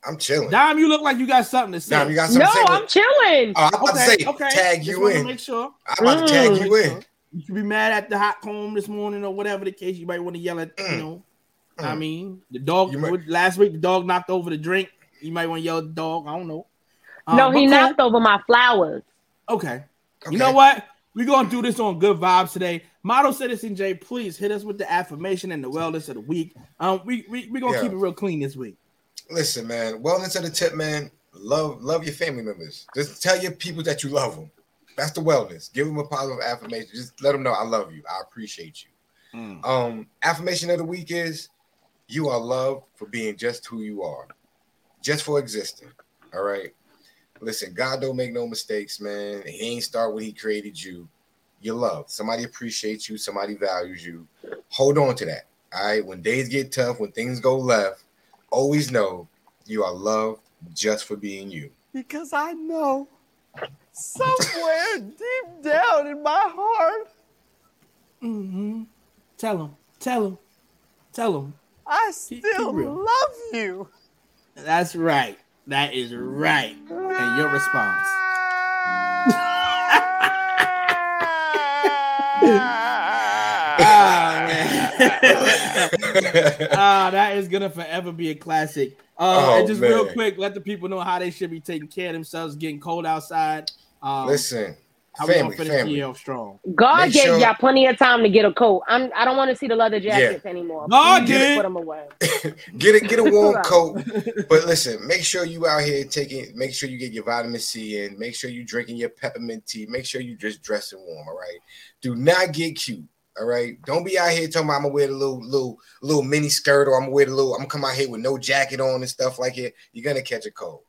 I'm chilling. Dom, you look like you got something to say. Dom, you got something No, to say? I'm chilling. Oh, I'm about to say, okay. tag Just you wanna in. Make sure. I'm about to tag Mm. you in. You could be mad at the hot comb this morning or whatever the case. You might want to yell at, you Mm. know. I Mm. mean, the dog might- last week. The dog knocked over the drink. You might want to yell at the dog. I don't know. No, Um, he but cool. knocked over my flowers. Okay. Okay. You know what? We're gonna do this on good vibes today. Model Citizen J, please hit us with the affirmation and the wellness of the week. Um, we we we gonna Yeah. keep it real clean this week. Listen, man. Wellness of the tip, man. Love, love your family members. Just tell your people that you love them. That's the wellness. Give them a positive affirmation. Just let them know I love you. I appreciate you. Mm. Um, affirmation of the week is you are loved for being just who you are, just for existing. All right. Listen, God don't make no mistakes, man. He ain't start when he created you. You're loved. Somebody appreciates you, somebody values you. Hold on to that. All right. When days get tough, when things go left, always know you are loved just for being you. Because I know somewhere deep down in my heart, Mm-hmm. Tell him. Tell him. Tell him. I still love you. That's right. That is right. And your response. Man. Ah, that is gonna forever be a classic. Uh, Oh, and just real quick, let the people know how they should be taking care of themselves. Getting cold outside. Um, Listen, how we family, gonna finish the family. year off strong? God Make gave sure- y'all plenty of time to get a coat. I'm. I don't want to see the leather jackets anymore. God Please just did. Put them away. Get it, get a warm coat. But listen, make sure you out here taking. Make sure you get your vitamin C in. Make sure you drinking your peppermint tea. Make sure you just dressing warm. All right. Do not get cute. All right. Don't be out here talking about I'm gonna wear the little little little mini skirt or I'm gonna wear the little. I'm gonna come out here with no jacket on and stuff like it. You're gonna catch a cold.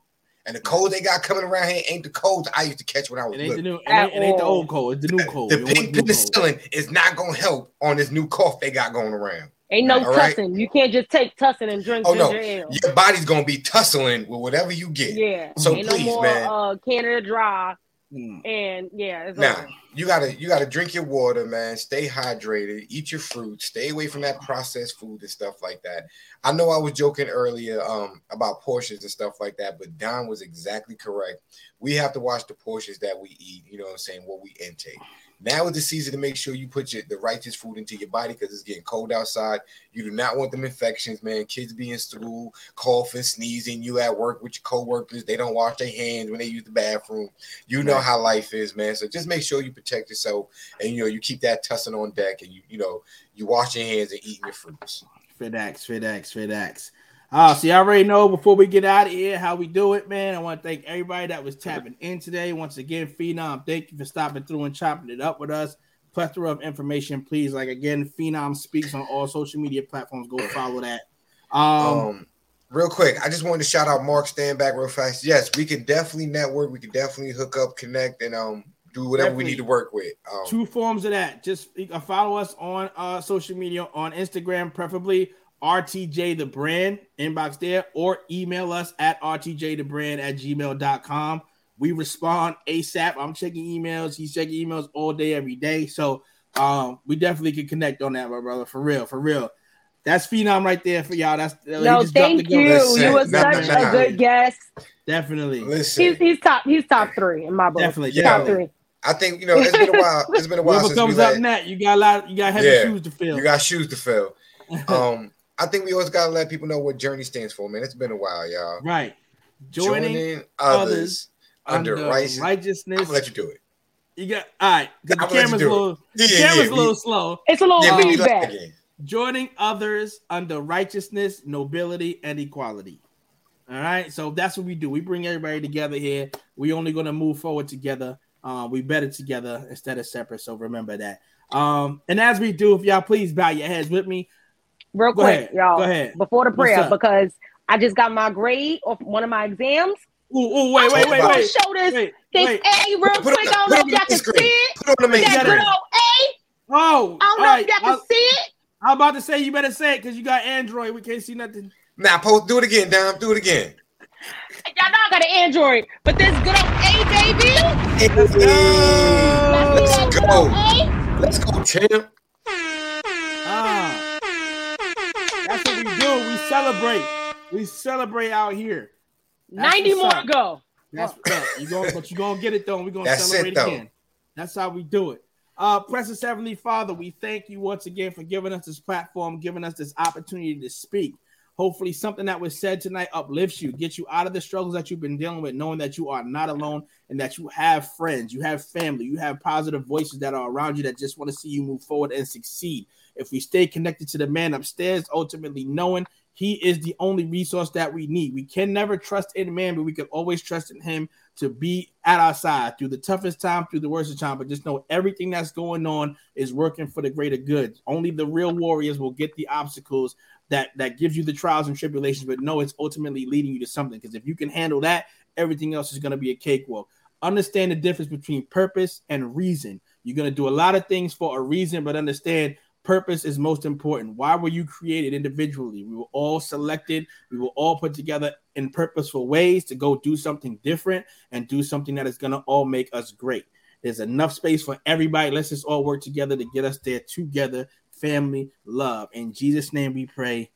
And the cold they got coming around here ain't the colds I used to catch when I was It ain't the new. It ain't, it ain't the old cold. It's the new cold. The You want pink new cold. penicillin is not gonna help on this new cough they got going around. Ain't no All right. Tussin. You can't just take Tussin and drink Oh no, ale. your body's gonna be tussling with whatever you get. Yeah. So Ain't please, no more man. uh Canada Dry. Mm. And yeah, Now over. you gotta you gotta drink your water, man. Stay hydrated, eat your fruit, stay away from that processed food and stuff like that. I know I was joking earlier um about portions and stuff like that, but Dom was exactly correct. We have to watch the portions that we eat, you know what I'm saying, what we intake. Now is the season to make sure you put your, the righteous food into your body because it's getting cold outside. You do not want them infections, man. Kids be in school, coughing, sneezing. You at work with your coworkers. They don't wash their hands when they use the bathroom. You know how life is, man. So just make sure you protect yourself and you know you keep that Tussin on deck and you you know you wash your hands and eating your fruits. FedEx, FedEx, FedEx. Uh, so you already know before we get out of here how we do it, man. I want to thank everybody that was tapping in today. Once again, Phenom, thank you for stopping through and chopping it up with us. Plethora of information, please. Like again, Phenom speaks on all social media platforms. Go follow that. Um, Um, real quick, I just wanted to shout out Mark stand back real fast. Yes, we can definitely network, we can definitely hook up, connect, and um do whatever we need to work with. Um, two forms of that. Just follow us on uh social media on Instagram, preferably RTJ the brand inbox there, or email us at RTJ the brand at gmail.com. We respond ASAP. I'm checking emails, he's checking emails all day, every day. So um we definitely can connect on that, my brother. For real, for real. That's phenom right there for y'all. That's he No, just thank the you. Listen, you was nah, such nah, nah. a good guest. Definitely. listen, He's he's top he's top three in my book. Definitely, Yeah. top three. I think you know it's been a while. It's been a while Whoever since we comes up let, next, you got a lot, you got heavy Yeah, shoes to fill. you got shoes to fill. Um, I think we always gotta let people know what journey stands for, man. It's been a while, y'all. right. Joining, Joining others others under, righteous. I'm righteousness. gonna let you do it. You got all right. The I'm gonna let you camera's a little, Yeah, the camera's yeah, a little we- slow. It's a little Yeah, we feedback. lagging. joining others under righteousness, nobility, and equality. All right, so that's what we do. We bring everybody together here. We only going to move forward together. Uh, we better together instead of separate. So remember that. Um, and as we do, if y'all please bow your heads with me. Real Go quick, ahead. y'all. Go ahead. Before the prayer, because I just got my grade off one of my exams. Ooh, ooh, wait, wait, wait, wait. show this Wait, this wait. A real Put it- quick. I don't know if y'all can screen. see it. Put on the main That screen. good old A. Oh, I don't know all right. if y'all can I, see it. I'm about to say you better say it because you got Android. We can't see nothing. Now, post. Do it again, Dom. Do it again. Y'all know I got an Android, but this good old A, baby. Hey, Let's go. Let's go. Let's go, champ. Celebrate. We celebrate out here. That's 90 more up. to go. That's look, you going, but you gonna get it though. and We're gonna That's celebrate it, again. That's how we do it. Uh, precious Heavenly Father, we thank you once again for giving us this platform, giving us this opportunity to speak. Hopefully, something that was said tonight uplifts you, gets you out of the struggles that you've been dealing with, knowing that you are not alone and that you have friends, you have family, you have positive voices that are around you that just want to see you move forward and succeed. If we stay connected to the man upstairs, ultimately knowing he is the only resource that we need. We can never trust in man, but we can always trust in him to be at our side through the toughest time, through the worst time. But just know everything that's going on is working for the greater good. Only the real warriors will get the obstacles that that gives you the trials and tribulations, but no, it's ultimately leading you to something. Because if you can handle that, everything else is going to be a cakewalk. Understand the difference between purpose and reason. You're going to do a lot of things for a reason, but understand purpose is most important. Why were you created individually? We were all selected, we were all put together in purposeful ways to go do something different and do something that is going to all make us great. There's enough space for everybody. Let's just all work together to get us there together. Family, love. In Jesus' name we pray.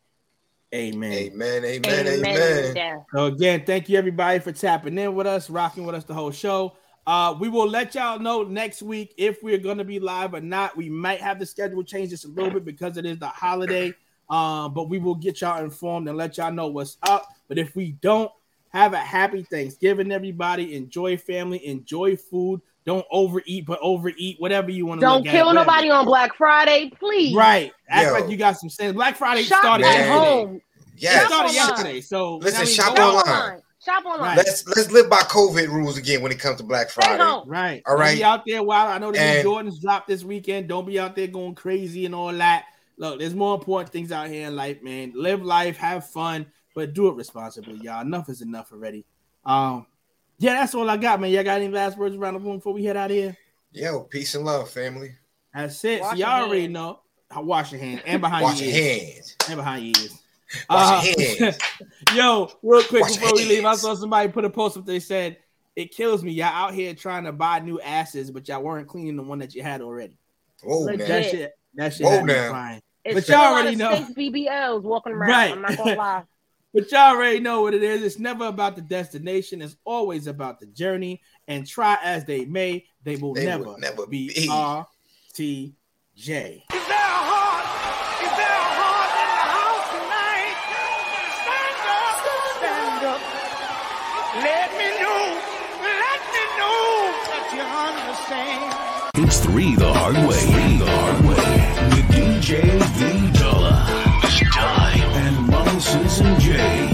Amen. Amen. Amen. Amen. Amen. Yeah. So again, thank you everybody for tapping in with us, rocking with us the whole show. Uh, we will let y'all know next week if we're gonna be live or not. We might have the schedule change just a little bit because it is the holiday. Um, but we will get y'all informed and let y'all know what's up. But if we don't, have a happy Thanksgiving, everybody. Enjoy family, enjoy food. Don't overeat, but overeat whatever you want to. Don't kill nobody on Black Friday, please. Right. Act Yo. like you got some sense. Black Friday Shop started at yesterday. home. It Yes. started online. yesterday. So Listen, I mean, shop Shop online. online. Shop online. Let's let's live by COVID rules again when it comes to Black Stay Friday. home. Right. All right. Don't. Be out there while I know the And- new Jordans dropped this weekend. Don't be out there going crazy and all that. Look, there's more important things out here in life, man. Live life, have fun, but do it responsibly, y'all. Enough is enough already. Um, yeah, that's all I got, man. Y'all got any last words around the room before we head out of here? Yo, peace and love, family. That's it. So y'all already hands. know. Wash your hands and behind Wash your your ears. hands. And behind your ears. Wash Uh, your hands. Yo, real quick Wash your before we leave, I saw somebody put a post up. They said it kills me. Y'all out here trying to buy new asses, but y'all weren't cleaning the one that you had already. Whoa, Legit. man. That shit, that shit Whoa, had me crying. It's But y'all a lot already of know. fake BBLs walking around. Right. I'm not gonna lie. But y'all already know what it is. It's never about the destination. It's always about the journey. And try as they may, they will They never, will never be be. R It's three the hard way. Three the hard way with DJ V Dollar and Mama Susan Jay.